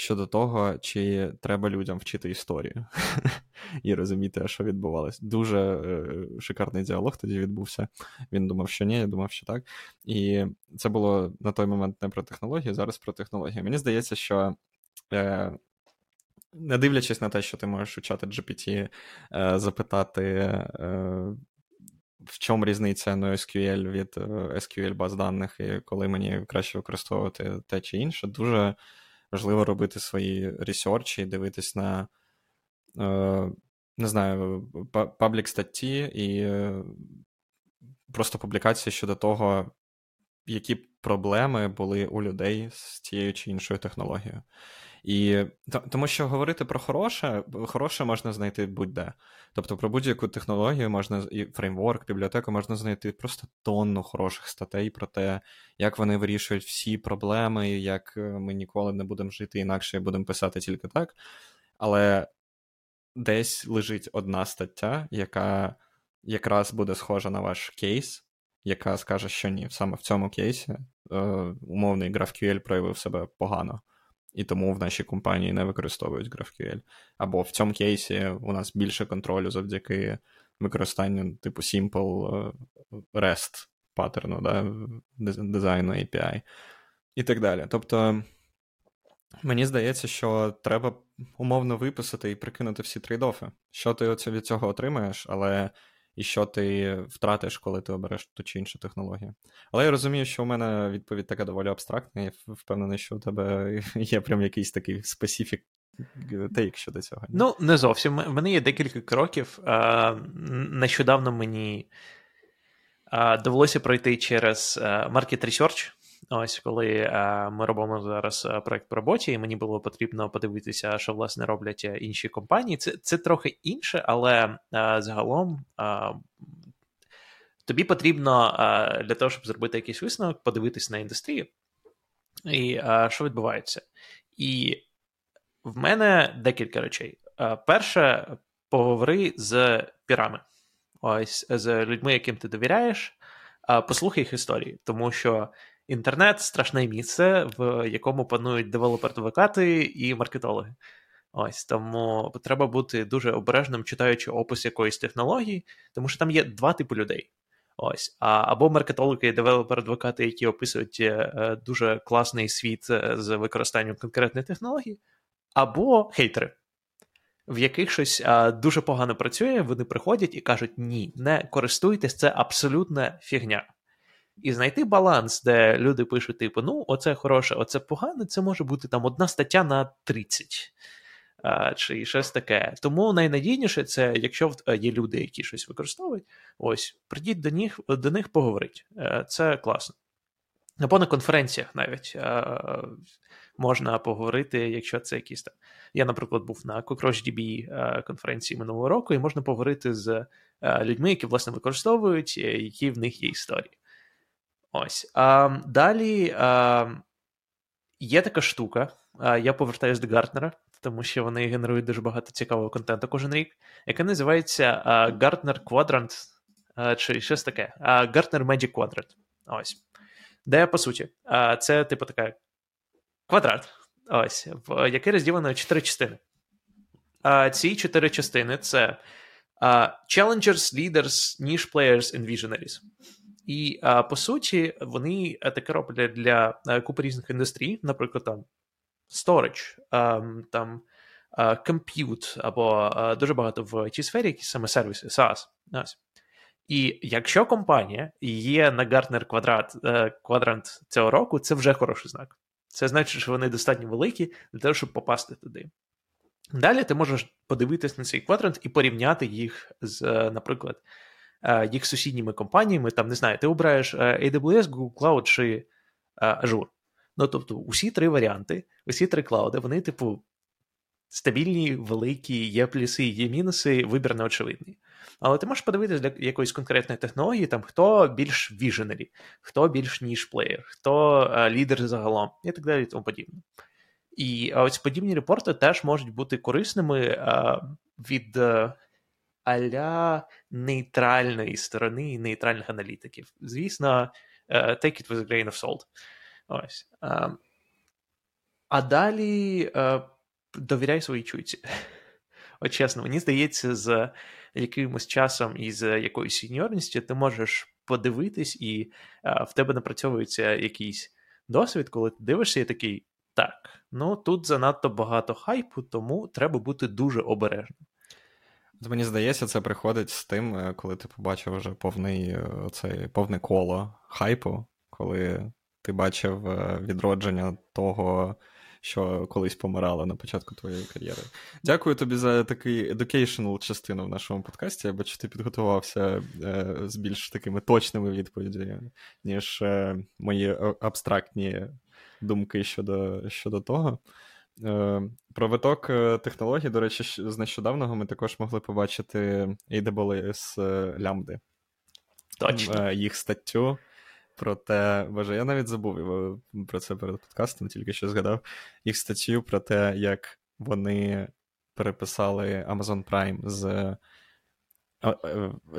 щодо того, чи треба людям вчити історію і розуміти, що відбувалось. Дуже е, шикарний діалог тоді відбувся. Він думав, що ні, я думав, що так. І це було на той момент не про технологію, зараз про технологію. Мені здається, що. Е, не дивлячись на те, що ти можеш у чати GPT е, запитати, в чому різниця NoSQL від SQL баз даних, і коли мені краще використовувати те чи інше, дуже важливо робити свої ресерчі, дивитись на, е, не знаю, паблік статті і е, просто публікації щодо того, які проблеми були у людей з тією чи іншою технологією. І Тому що говорити про хороше, хороше можна знайти будь-де. Тобто про будь-яку технологію можна і фреймворк, бібліотеку можна знайти просто тонну хороших статей про те, як вони вирішують всі проблеми, як е, ми ніколи не будемо жити інакше і будемо писати тільки так. Але десь лежить одна стаття, яка якраз буде схожа на ваш кейс, яка скаже, що ні, саме в цьому кейсі е, умовний GraphQL проявив себе погано і тому в нашій компанії не використовують GraphQL. Або в цьому кейсі у нас більше контролю завдяки використанню типу Simple е, REST паттерну, да, дизайну API і так далі. Тобто, мені здається, що треба умовно виписати і прикинути всі трейдофи. Що ти від цього отримаєш, але і що ти втратиш, коли ти обереш ту чи іншу технологію. Але я розумію, що у мене відповідь така доволі абстрактна, я впевнений, що у тебе є прям якийсь такий специфік тейк щодо цього? Ну, не зовсім. У мене є декілька кроків. Нещодавно мені довелося пройти через Market Research. Ось коли ми робимо зараз проект по роботі, і мені було потрібно подивитися, що власне роблять інші компанії. Це це трохи інше, але загалом тобі потрібно для того, щоб зробити якийсь висновок, подивитись на індустрію. І що відбувається? І в мене декілька речей. Перше, поговори з пірами, ось з людьми, яким ти довіряєш, послухай їх історії, тому що інтернет страшне місце, в якому панують девелопер-адвокати і маркетологи. Ось тому треба бути дуже обережним, читаючи опис якоїсь технології, тому що там є два типи людей. Ось, а, Або маркетологи і девелопер-адвокати, які описують е, дуже класний світ е, з використанням конкретної технології, або хейтери, в яких щось а, дуже погано працює, вони приходять і кажуть: ні, не користуйтесь, це абсолютна фігня. І знайти баланс, де люди пишуть, типу, ну, оце хороше, оце погане, це може бути там одна стаття на 30 а, чи щось таке. Тому найнадійніше це, якщо є люди, які щось використовують, ось, прийдіть до них, до них поговорить. Е, це класно. Або на конференціях навіть можна поговорити, якщо це якісь там. Я, наприклад, був на CockroachDB е, конференції минулого року, і можна поговорити з е, людьми, які власне використовують, е, які в них є історії. Ось. А, Далі а, є така штука. А, Я повертаюся до Гартнера, тому що вони генерують дуже багато цікавого контенту кожен рік, яка називається Gartner Quadrant, чи щось таке. Gartner Magic Quadrant. Ось. Де, по суті, це, типу, така квадрат, ось, в який розділено чотири частини. А Ці чотири частини це Challengers, Leaders, Niche Players and Visionaries. І по суті, вони таке роблять для uh, купи різних індустрій, наприклад, там storage, um, там compute, або дуже багато в it сфері, які саме сервіси, SaaS. І якщо компанія є на Gartner квадрат, квадрант цього року, це вже хороший знак. Це значить, що вони достатньо великі для того, щоб попасти туди. Далі ти можеш подивитись на цей квадрант і порівняти їх з, е, наприклад, е, їх сусідніми компаніями. Там, не знаю, ти обираєш е, AWS, Google Cloud чи Azure. Ну, тобто, усі три варіанти, усі три клауди, вони, типу, стабільні, великі, є плюси, є мінуси, вибір неочевидний. Але ти можеш подивитися для якоїсь конкретної технології, там хто більш віженері, хто більш ніж плеєр, хто а, лідер загалом, і так далі, і тому подібне. І ось подібні репорти теж можуть бути корисними а, від а, аля нейтральної сторони нейтральних аналітиків. Звісно, take it with a grain of salt. Ось. А далі довіряй своїй чуйці. От чесно, мені здається, з якимось часом і з якоюсь сіньорністю ти можеш подивитись, і а, в тебе напрацьовується якийсь досвід, коли ти дивишся і такий. Так, ну тут занадто багато хайпу, тому треба бути дуже обережним. Мені здається, це приходить з тим, е, коли ти побачив вже повний, е, цей, повне коло хайпу, коли ти бачив е, відродження того що колись помирала на початку твоєї кар'єри. Дякую тобі за такий educational частину в нашому подкасті. Я бачу, ти підготувався з більш такими точними відповідями, ніж мої абстрактні думки щодо, щодо того. Е, про виток е, технологій, до речі, з нещодавного ми також могли побачити AWS лямбди. Точно. Їх статтю про те, боже, я навіть забув про це перед подкастом, тільки що згадав їх статтю про те, як вони переписали Amazon Prime з е,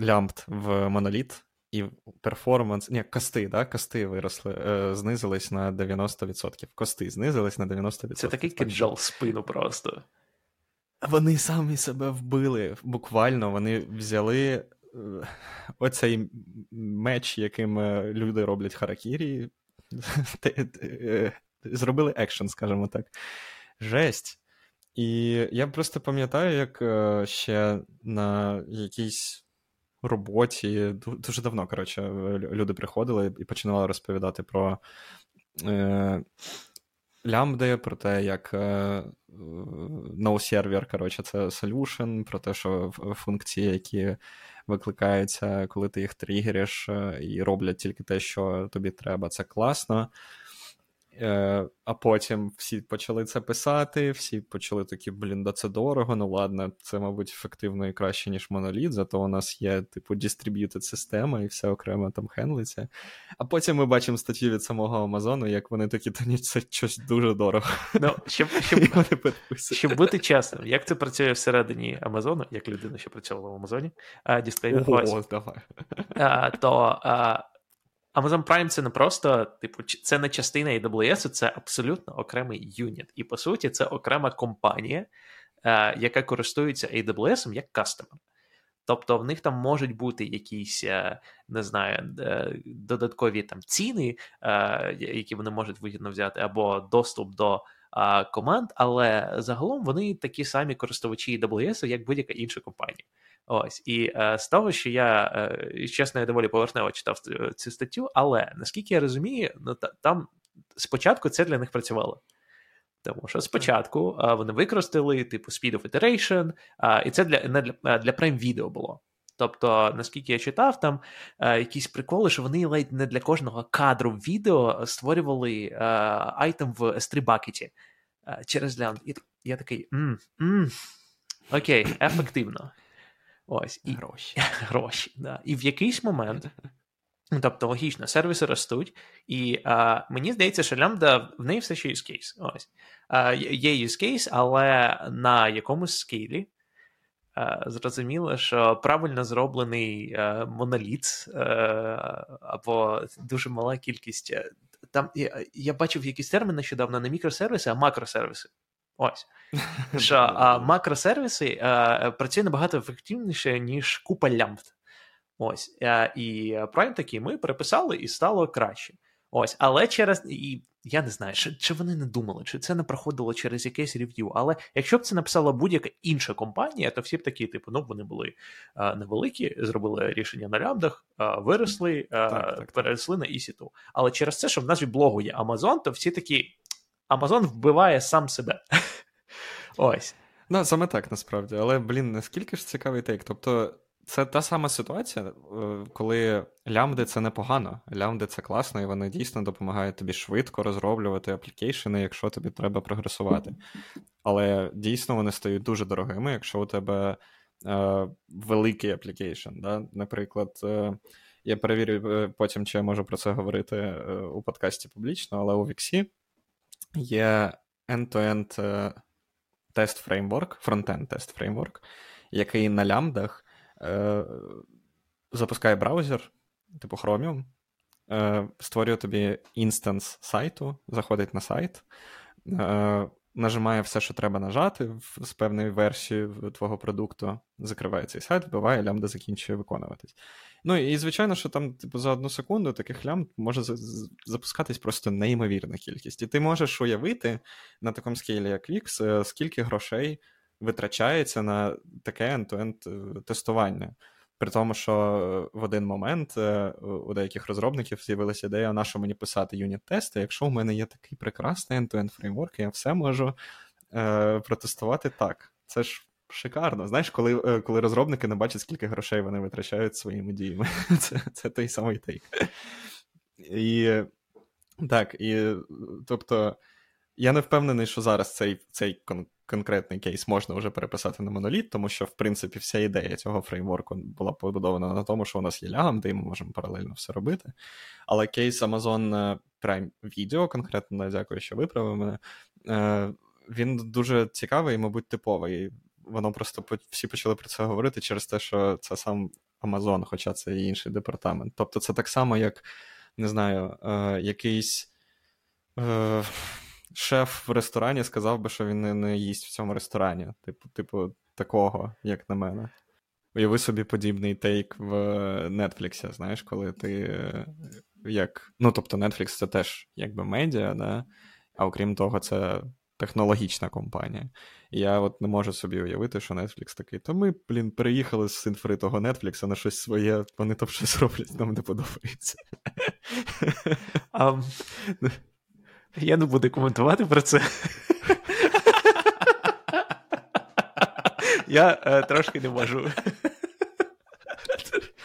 лямбд в моноліт, і перформанс. Ні, кости, да? кости виросли, е, знизились на 90%. Кости знизились на 90%. Це такий киджал в спину просто. Вони самі себе вбили. Буквально вони взяли оцей меч, яким е, люди роблять харакірі, е, зробили екшен, скажімо так. Жесть. І я просто пам'ятаю, як е, ще на якійсь роботі дуже давно, коротше, люди приходили і починали розповідати про лямбди, про те, як е, no-server, коротше, це solution, про те, що функції, які викликаються, коли ти їх тригериш е, і роблять тільки те, що тобі треба, це класно. Е, а потім всі почали це писати, всі почали такі, блін, да це дорого, ну ладно, це, мабуть, ефективно і краще, ніж моноліт, зато у нас є, типу, distributed система і все окремо там хендлиться. А потім ми бачимо статтю від самого Амазону, як вони такі, та ні, це щось дуже дорого. Ну, щоб щоб, щоб бути чесним, як це працює всередині Амазону, як людина, що працювала в Амазоні, дисплей О, давай. то Amazon Prime це не просто, типу, це не частина AWS, це абсолютно окремий юніт. І по суті, це окрема компанія, е, яка користується AWS як кастомер. Тобто в них там можуть бути якісь, е, не знаю, е, додаткові там ціни, е, які вони можуть вигідно взяти, або доступ до команд, але загалом вони такі самі користувачі AWS, як будь-яка інша компанія. Ось і е, з того, що я е, чесно, я доволі поверхнево читав цю статтю, але наскільки я розумію, ну та, там спочатку це для них працювало. Тому що спочатку а, вони використали типу speed of iteration, а, і це для не для, для Prime Video було. Тобто, наскільки я читав, там а, якісь приколи, що вони ледь не для кожного кадру відео створювали item в S3 bucket і через лямбд. І я такий: м, м, okay, ефективно. Ось і гроші. гроші, да. І в якийсь момент, ну, тобто логічно, сервіси ростуть, і а, мені здається, що лямбда в неї все ще use case. Ось. А, Є use case, але на якомусь скейлі. Зрозуміло, що правильно зроблений е, моноліт е, або дуже мала кількість. Е, там я, я бачив якийсь термін нещодавно не мікросервіси, а макросервіси. Ось. Що а, макросервіси а, працює набагато ефективніше, ніж купа лямбд. Ось. А, і Prime такі ми переписали і стало краще. Ось, але через. І я не знаю, чи, чи вони не думали, чи це не проходило через якесь рев'ю. Але якщо б це написала будь-яка інша компанія, то всі б такі, типу, ну вони були а, невеликі, зробили рішення на лямбдах, а, виросли, а, так, так, переросли так. на EC2. Але через це, що в назві блогу є Amazon, то всі такі. Амазон вбиває сам себе. Ось. Ну, саме так насправді. Але, блін, наскільки ж цікавий тейк. Тобто, це та сама ситуація, е, коли лямбди це непогано, лямбди це класно, і вони дійсно допомагають тобі швидко розроблювати application и, якщо тобі треба прогресувати. Але дійсно вони стають дуже дорогими, якщо у тебе е, великий application. Да? Наприклад, е, я перевірю е, потім, чи я можу про це говорити е, у подкасті публічно, але у Віксі є end-to-end е, тест фреймворк, фронтенд тест фреймворк, який на лямбдах е, запускає браузер, типу Chromium, е, створює тобі instance сайту, заходить на сайт, е, нажимає все, що треба нажати з певної версії твого продукту, закриває цей сайт, вбиває, лямбда закінчує виконуватись. Ну і звичайно, що там, типу, за одну секунду таких лямбд може запускатись просто неймовірна кількість. І ти можеш уявити на такому скейлі, як Wix, е, скільки грошей витрачається на таке end-to-end е, тестування. При тому, що в один момент е, у деяких розробників з'явилася ідея, на що мені писати юніт-тести, якщо в мене є такий прекрасний end-to-end фреймворк, я все можу е, протестувати так. Це ж шикарно. Знаєш, коли е, коли розробники не бачать, скільки грошей вони витрачають своїми діями. Це це той самий тейк. І так, і тобто, я не впевнений, що зараз цей цей кон- конкретний кейс можна вже переписати на моноліт, тому що, в принципі, вся ідея цього фреймворку була побудована на тому, що у нас є лягам, де ми можемо паралельно все робити. Але кейс Amazon е, Prime Video, конкретно, дякую, що виправив мене. Е, він дуже цікавий мабуть, типовий воно просто всі почали про це говорити через те, що це сам Amazon, хоча це і інший департамент. Тобто це так само, як не знаю, е, якийсь е, шеф в ресторані сказав би, що він не, не їсть в цьому ресторані. Типу, типу, такого, як на мене. Уяви собі подібний тейк в Netflix, знаєш, коли ти е, як. Ну, тобто, Netflix це теж якби медіа, да? а окрім того, це технологічна компанія. І я от не можу собі уявити, що Netflix такий, то ми, блін, переїхали з інфритого Netflix на щось своє, вони там щось роблять, нам не подобається. Um, Я не буду коментувати про це. Я е, трошки не можу.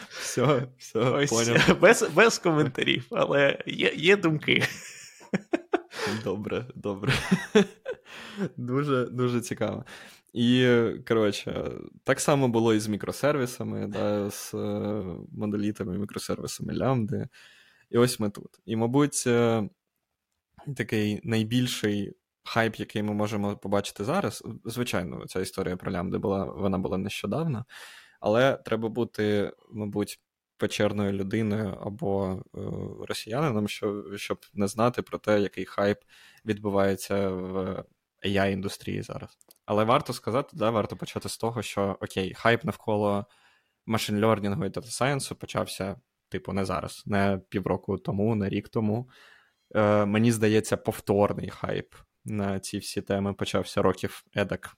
Все, все, Ось, поняв. Без без коментарів, але є є думки. Добре, добре. Дуже дуже цікаво. І, коротше, так само було і з мікросервісами, да, з е, монолітами, мікросервісами лямбди. І ось ми тут. І, мабуть, е, такий найбільший хайп, який ми можемо побачити зараз. Звичайно, ця історія про лямбди була, вона була нещодавно, але треба бути, мабуть, печерною людиною або е, росіянином, щоб, не знати про те, який хайп відбувається в AI-індустрії зараз. Але варто сказати, да, варто почати з того, що окей, хайп навколо машин лернінгу і дата сайенсу почався, типу, не зараз, не півроку тому, не рік тому. Е, Мені здається, повторний хайп на ці всі теми почався років едак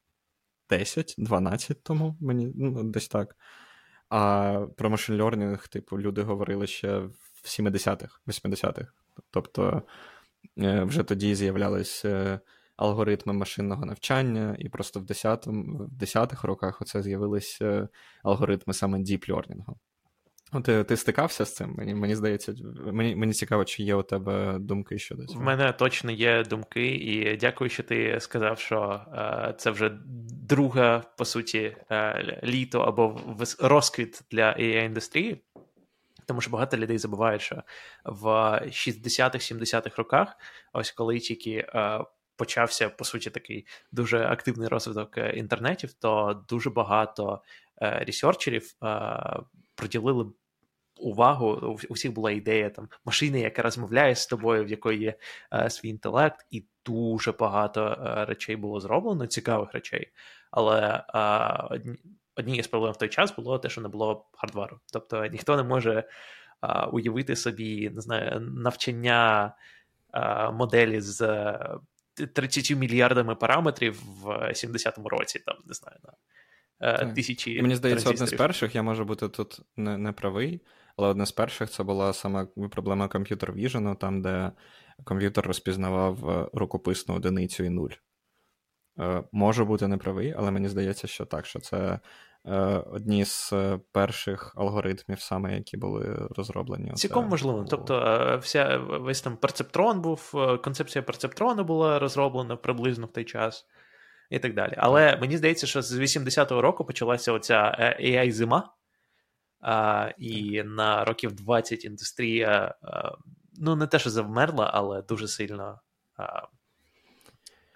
10-12 тому, мені ну, десь так. А про машин лернінг, типу, люди говорили ще в 70-х, 80-х. Тобто е, вже тоді з'являлися алгоритми машинного навчання, і просто в 10-х роках оце з'явилися алгоритми саме learning. Ти ти стикався з цим? Мені мені здається, мені мені цікаво, чи є у тебе думки щодо цього. В мене точно є думки, і дякую, що ти сказав, що е, це вже друга, по суті, е, літо або розквіт для ai індустрії. Тому що багато людей забувають, що в 60-х, 70-х роках, ось коли тільки е, почався по суті такий дуже активний розвиток е, інтернетів, то дуже багато е, ресерчерів е, приділили увагу. У всіх була ідея там машини, яка розмовляє з тобою, в якої є е, свій інтелект, і дуже багато е, речей було зроблено, цікавих речей. Але е, однією з проблем в той час було те, що не було хардвару. Тобто ніхто не може уявити собі не знаю, навчання моделі з 30 мільярдами параметрів в 70-му році, там не знаю, на тисячі. Мені здається, одне з перших, я можу бути тут не, не правий, але одне з перших це була саме проблема комп'ютер віжену, там, де комп'ютер розпізнавав е, рукописну одиницю і нуль. Е, Можу бути неправий, але мені здається, що так, що це е, одні з перших алгоритмів, саме які були розроблені. Цілком можливо. Тобто, вся весь там перцептрон був, концепція перцептрону була розроблена приблизно в той час. І так далі. Але мені здається, що з 80-го року почалася оця AI-зима, а, І на років 20 індустрія а, ну не те, що завмерла, але дуже сильно. А,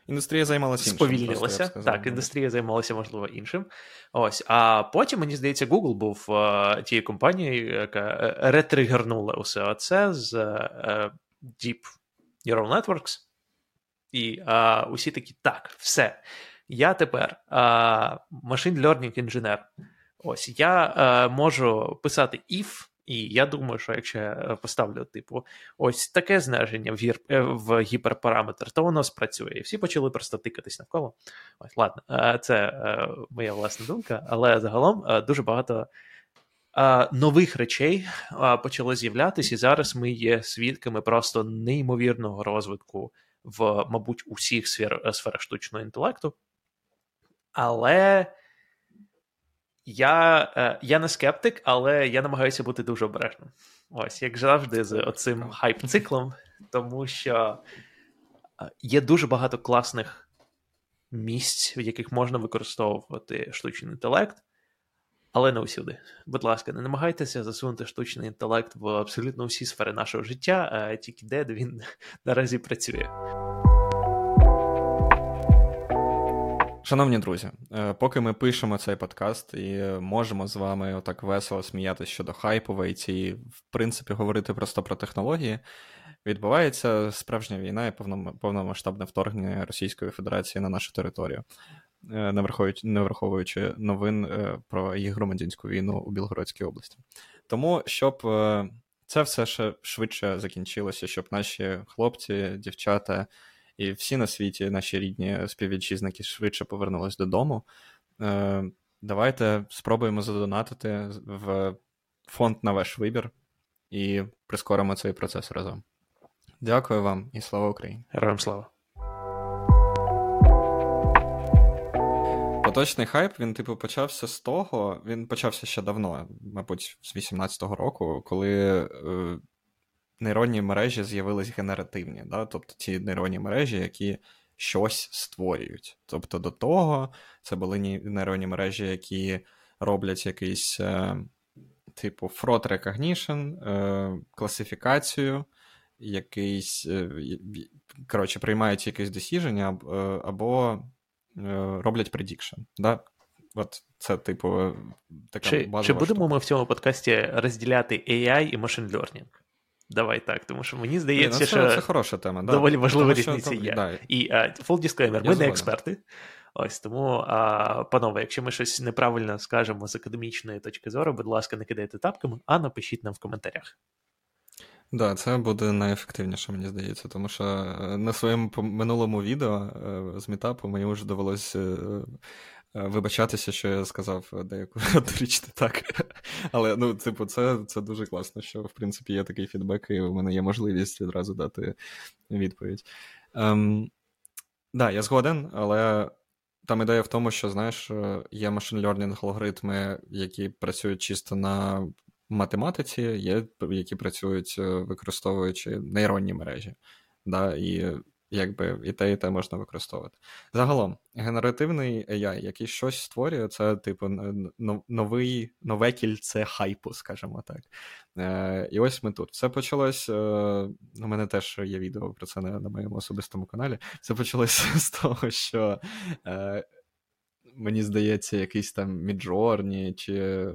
Індустрія займалася іншим. Сповільнилася. Так, індустрія займалася, можливо, іншим. Ось. А потім, мені здається, Google був а, тією компанією, яка е, ретригернула усе це з а, е, Deep Neural Networks. І а, усі такі, так, все. Я тепер машин learning інженер. Ось я е, можу писати if, і я думаю, що якщо я поставлю, типу, ось таке зниження в гір, е, в гіперпараметр, то воно спрацює. І всі почали просто тикатись навколо. Ось, ладно, е, це е, моя власна думка, але загалом е, дуже багато. Нових речей почало з'являтися, і зараз ми є свідками просто неймовірного розвитку в, мабуть, усіх сфер, сферах штучного інтелекту. Але я е, я не скептик, але я намагаюся бути дуже обережним. Ось, як завжди, з оцим хайп-циклом, тому що е, є дуже багато класних місць, в яких можна використовувати штучний інтелект, але не усюди. Будь ласка, не намагайтеся засунути штучний інтелект в абсолютно всі сфери нашого життя, а тільки де він наразі працює. Шановні друзі, е, поки ми пишемо цей подкаст і можемо з вами отак весело сміятися щодо хайпу в IT в принципі, говорити просто про технології, відбувається справжня війна і повномасштабне вторгнення Російської Федерації на нашу територію, е, не враховуючи новин е, про їх громадянську війну у Білгородській області. Тому щоб це все ще швидше закінчилося, щоб наші хлопці, дівчата і всі на світі, наші рідні співвітчизники, швидше повернулись додому. Е, давайте спробуємо задонатити в фонд на ваш вибір і прискоримо цей процес разом. Дякую вам і слава Україні. Героям слава. Поточний хайп, він, типу, почався з того, він почався ще давно, мабуть, з 18-го року, коли е, нейронні мережі з'явились генеративні, да? тобто ті нейронні мережі, які щось створюють. Тобто до того це були нейронні мережі, які роблять якийсь, е, типу, fraud recognition, е, класифікацію, якийсь, е, коротше, приймають якесь досіження е, або е, роблять prediction. Да? От це, типу, така чи, базова Чи будемо штука. ми в цьому подкасті розділяти AI і machine learning? Давай так, тому що мені здається, Ні, ну, це, що це хороша тема. Да. доволі важлива різниця там, є. Да. І uh, full disclaimer, ми не згоден. експерти. Ось тому, а, панове, якщо ми щось неправильно скажемо з академічної точки зору, будь ласка, не кидайте тапками, а напишіть нам в коментарях. Да, це буде найефективніше, мені здається, тому що е, на своєму минулому відео е, з мітапу мені вже довелося е, е, вибачатися, що я сказав деяку річ не так. Але ну, типу, це, це дуже класно, що в принципі є такий фідбек, і в мене є можливість відразу дати відповідь. Ем, да, я згоден, але там ідея в тому, що знаєш, е, є машин learning алгоритми, які працюють чисто на математиці, є які працюють, е, використовуючи нейронні мережі. Да, І якби і те, і те можна використовувати. Загалом, генеративний AI, який щось створює, це, типу, новий, нове кільце хайпу, скажімо так. Е, І ось ми тут. Все почалось. Е, у мене теж є відео про це на, на моєму особистому каналі. Все почалося з того, що е, мені здається, якийсь там Midjourney чи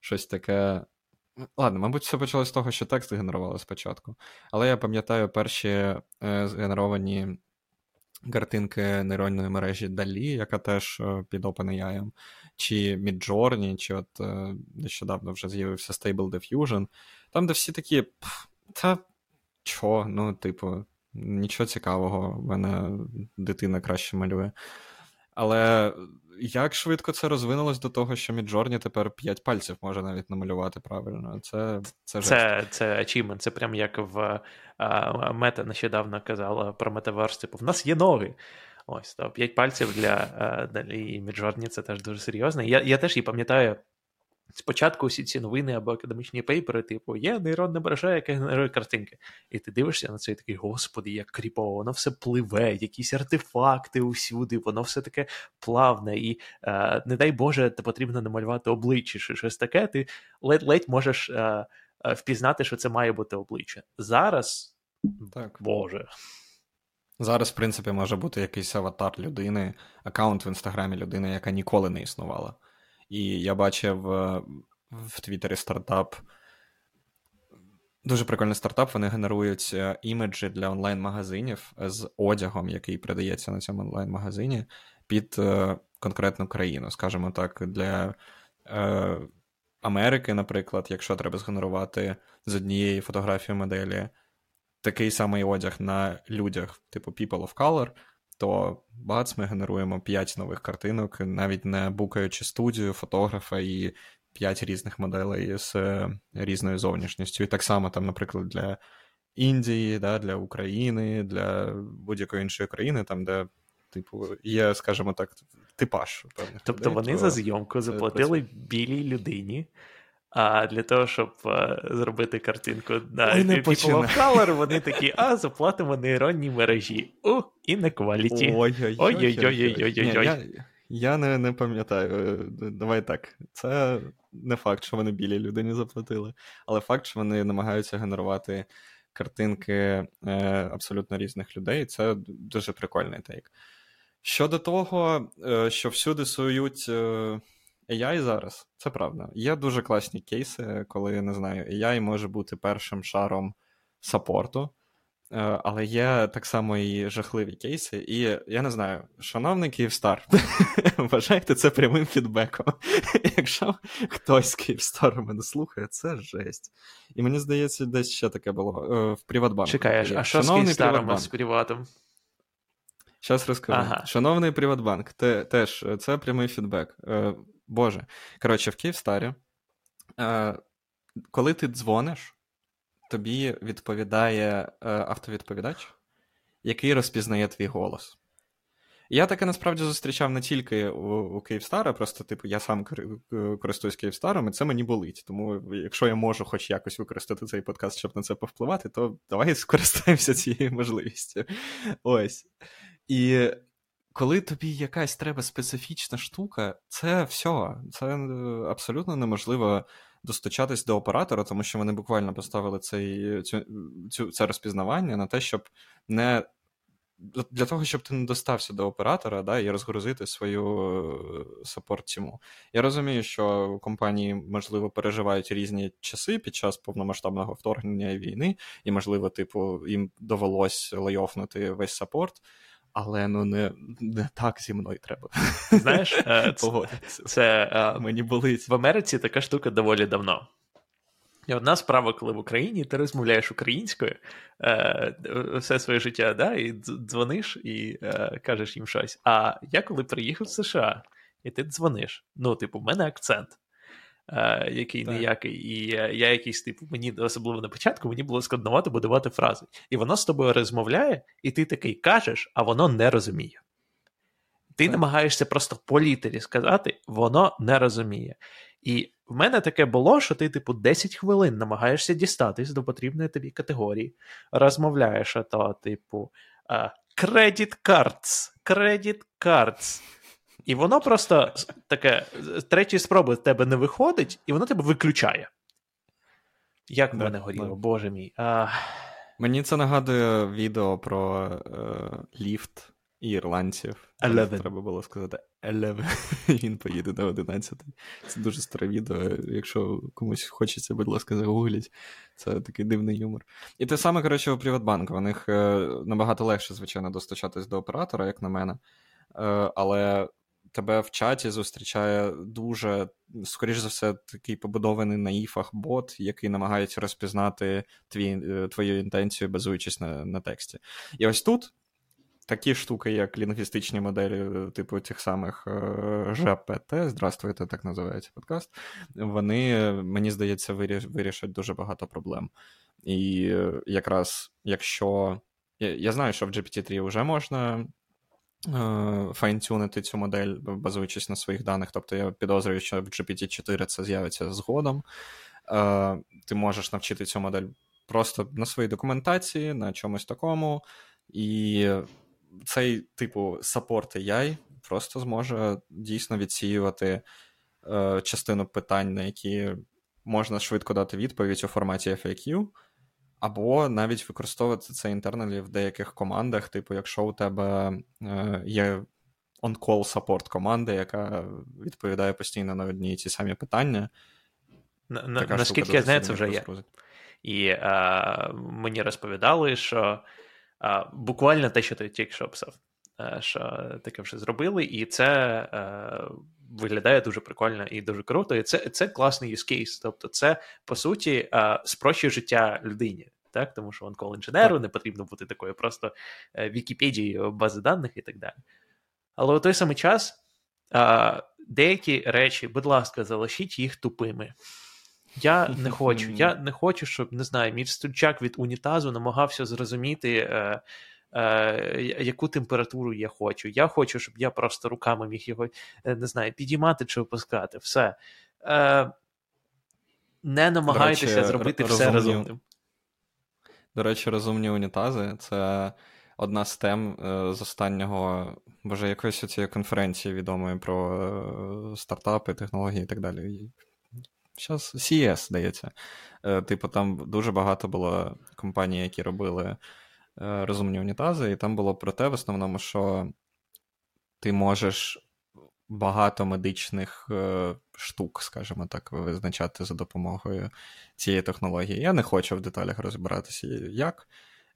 щось таке. Ладно, мабуть, все почалося з того, що текст генерували спочатку. Але я пам'ятаю перші е, згенеровані картинки нейронної мережі DALL-E, яка теж е, під OpenAI, чи Midjourney, чи от е, нещодавно вже з'явився Stable Diffusion. Там, де всі такі, та чо, ну, типу, нічого цікавого, в мене дитина краще малює. Але як швидко це розвинулось до того, що Midjourney тепер 5 пальців може навіть намалювати правильно. Це це, це, це achievement, це прям як в а, Meta нещодавно казала про metaverse, типу, в нас є ноги. Ось, то 5 пальців для DALL-E, Midjourney це теж дуже серйозно. Я я теж її пам'ятаю. Спочатку усі ці новини або академічні пейпери, типу, є нейронна мережа, яка генерує картинки. І ти дивишся на це і такий, господи, як кріпово, воно все пливе, якісь артефакти усюди, воно все таке плавне, і е, не дай Боже, ти потрібно намалювати обличчя чи щось таке, ти ледь-ледь можеш е, впізнати, що це має бути обличчя. Зараз, так. Боже. Зараз, в принципі, може бути якийсь аватар людини, аккаунт в інстаграмі людини, яка ніколи не існувала. І я бачив в Твіттері стартап. Дуже прикольний стартап. Вони генерують е, іміджі для онлайн-магазинів з одягом, який продається на цьому онлайн-магазині, під е, конкретну країну. Скажімо так, для е, Америки, наприклад, якщо треба згенерувати з однієї фотографії моделі такий самий одяг на людях, типу People of Color, то бац, ми генеруємо 5 нових картинок, навіть не букаючи студію, фотографа і 5 різних моделей з е, різною зовнішністю. І так само, там, наприклад, для Індії, да, для України, для будь-якої іншої країни, там, де, типу, є, скажімо так, типаж. Певних тобто людей, вони то... за зйомку заплатили білій людині. А для того, щоб uh, зробити картинку на People of Color, вони такі, а заплатимо нейронній мережі. У, і на кваліті. Ой-ой-ой. Я не не пам'ятаю. Давай так. Це не факт, що вони білій людині заплатили, але факт, що вони намагаються генерувати картинки е, абсолютно різних людей, це дуже прикольний тейк. Щодо того, е, що всюди сують. Е, AI зараз, це правда. Є дуже класні кейси, коли не знаю, AI може бути першим шаром саппорту, але є так само і жахливі кейси. І я не знаю, шановний Київстар, вважайте це прямим фідбеком. Якщо хтось з Київстару мене слухає, це жесть. І мені здається, десь ще таке було в Приватбанку. Чекаєш, а що з Київстаром з Приватом? Зараз розкажу. Ага. Шановний Приватбанк, те, теж це прямий фідбек. Боже. Коротше, в Київстарі, е, коли ти дзвониш, тобі відповідає е, автовідповідач, який розпізнає твій голос. Я таке насправді зустрічав не тільки у, у Київстара, просто, типу, я сам користуюсь Київстаром, і це мені болить. Тому, якщо я можу хоч якось використати цей подкаст, щоб на це повпливати, то давай скористаємося цією можливістю. Ось. І коли тобі якась треба специфічна штука, це все. Це е, абсолютно неможливо достучатись до оператора, тому що вони буквально поставили цей, цю, цю, це розпізнавання на те, щоб не для того, щоб ти не достався до оператора да, і розгрузити свою саппорт-тіму. Я розумію, що компанії, можливо, переживають різні часи під час повномасштабного вторгнення і війни, і, можливо, типу, їм довелось лайофнути весь саппорт. Але ну не не так зі мною треба. Знаєш, е, це, це е, мені болить в Америці така штука доволі давно. І одна справа, коли в Україні ти розмовляєш українською е, все своє життя, да, і дзвониш і е, кажеш їм щось. А я коли приїхав в США, і ти дзвониш, ну, типу, в мене акцент, е, який так. ніякий, і я якийсь, типу, мені особливо на початку, мені було складновато будувати фрази. І воно з тобою розмовляє, і ти такий кажеш, а воно не розуміє. Ти так. намагаєшся просто по літері сказати, воно не розуміє. І в мене таке було, що ти, типу, 10 хвилин намагаєшся дістатись до потрібної тобі категорії, розмовляєш, ото, типу, credit cards, credit cards. І воно просто таке, з третьої спроби в тебе не виходить, і воно тебе виключає. Як в мене горіло, да. боже мій. А... Мені це нагадує відео про е, ліфт і ірландців. Eleven. Треба було сказати Eleven. Він поїде на 11. Це дуже старе відео. Якщо комусь хочеться, будь ласка, загугліть. Це такий дивний юмор. І те саме, коротше, у Приватбанку. У них е, набагато легше, звичайно, достачатись до оператора, як на мене. Е, але тебе в чаті зустрічає дуже, скоріш за все, такий побудований на іфах бот, який намагається розпізнати твій, е, твою інтенцію, базуючись на, на тексті. І ось тут такі штуки, як лінгвістичні моделі, типу тих самих е, ЖПТ, здравствуйте, так називається подкаст, вони, мені здається, вирішать дуже багато проблем. І е, якраз якщо. Я знаю, що в GPT-3 вже можна. Е, файнтюнити цю модель, базуючись на своїх даних. Тобто я підозрюю, що в GPT-4 це з'явиться згодом. Ти можеш навчити цю модель просто на своїй документації, на чомусь такому, і цей, типу, support AI просто зможе дійсно відсіювати е, частину питань, на які можна швидко дати відповідь у форматі FAQ, або навіть використовувати це інтерналі в деяких командах, типу, якщо у тебе е, є on-call support команда, яка відповідає постійно на одні і ті самі питання. На, наскільки я знаю, це вже є. І е, мені розповідали, що а, Буквально те, що ти тільки що описав, е, що таке вже зробили, і це е, виглядає дуже прикольно і дуже круто. І це це класний use case. Тобто, це по суті е, спрощує життя людині. Так, тому що онкол інженеру не потрібно бути такою просто е, Вікіпедією бази даних і так далі. Але у той самий час деякі речі, будь ласка, залишіть їх тупими. Я не хочу. Я не хочу, щоб не знаю, мій стульчак від унітазу намагався зрозуміти, е, е, яку температуру я хочу. Я хочу, щоб я просто руками міг його е, не знаю, підіймати чи опускати. Все. Е, Не намагайтеся речі, зробити розумні, все розумним. До речі, розумні унітази це. Одна з тем е, з останнього, боже, якоїсь цієї конференції відомої про е, стартапи, технології і так далі. Зараз CS, здається. Е, типу, там дуже багато було компаній, які робили е, розумні унітази, і там було про те, в основному, що ти можеш багато медичних е, штук, скажімо так, визначати за допомогою цієї технології. Я не хочу в деталях розбиратися, як.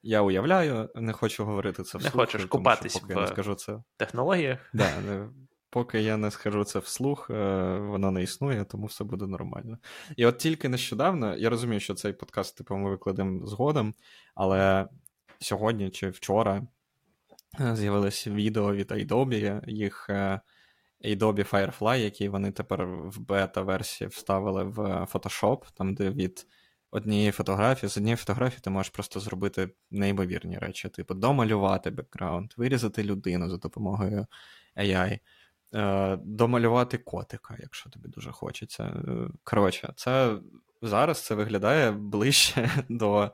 Я уявляю, не хочу говорити це вслух. Не хочеш купатись в я не скажу це. технологіях. Да, Поки я не скажу це вслух, е, воно не існує, тому все буде нормально. І от тільки нещодавно, я розумію, що цей подкаст типу, ми викладемо згодом, але сьогодні чи вчора е, з'явилось відео від Adobe, їх е, Adobe Firefly, який вони тепер в бета-версії вставили в Photoshop, там де від однієї фотографії. З однієї фотографії ти можеш просто зробити неймовірні речі, типу домалювати бекграунд, вирізати людину за допомогою AI, е, домалювати котика, якщо тобі дуже хочеться. Коротше, це зараз це виглядає ближче до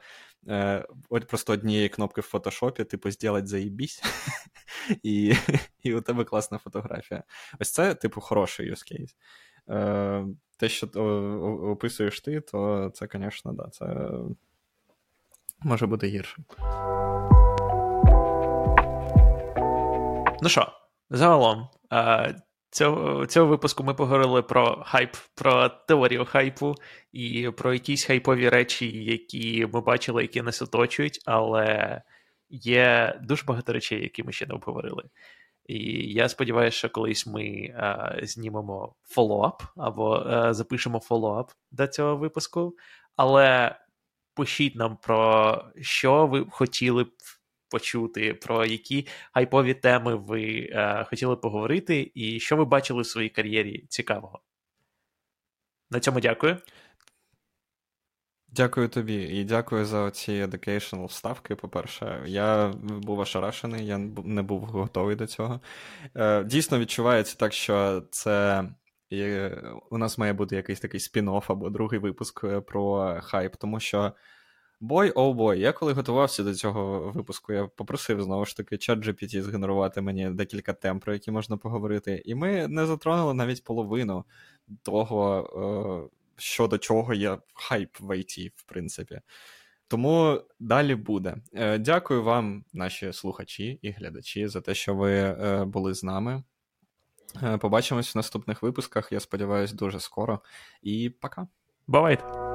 е, от просто однієї кнопки в фотошопі, типу, «Зділать заїбісь, і і у тебе класна фотографія. Ось це, типу, хороший use case. Е, те, що описуєш ти, то це, звісно, да, це може бути гірше. Ну що, загалом, цього цього випуску ми поговорили про хайп, про теорію хайпу і про якісь хайпові речі, які ми бачили, які нас оточують, але є дуже багато речей, які ми ще не обговорили. І я сподіваюся, що колись ми а, знімемо фоллоуап або а, запишемо фоллоуап до цього випуску. Але пишіть нам про що ви хотіли б почути, про які хайпові теми ви а, хотіли поговорити, і що ви бачили в своїй кар'єрі цікавого. На цьому дякую. Дякую тобі і дякую за ці educational вставки. По-перше, я був ошарашений, я не був готовий до цього. Е, дійсно відчувається так, що це у нас має бути якийсь такий спін-офф або другий випуск е, про хайп, тому що. Бой, оу бой, я коли готувався до цього випуску, я попросив знову ж таки чат GPT згенерувати мені декілька тем, про які можна поговорити. І ми не затронули навіть половину того, е, щодо чого є хайп в IT, в принципі. Тому далі буде. Е, дякую вам, наші слухачі і глядачі, за те, що ви е, були з нами. Побачимось в наступних випусках. Я сподіваюся, дуже скоро. І пока. Бувайте!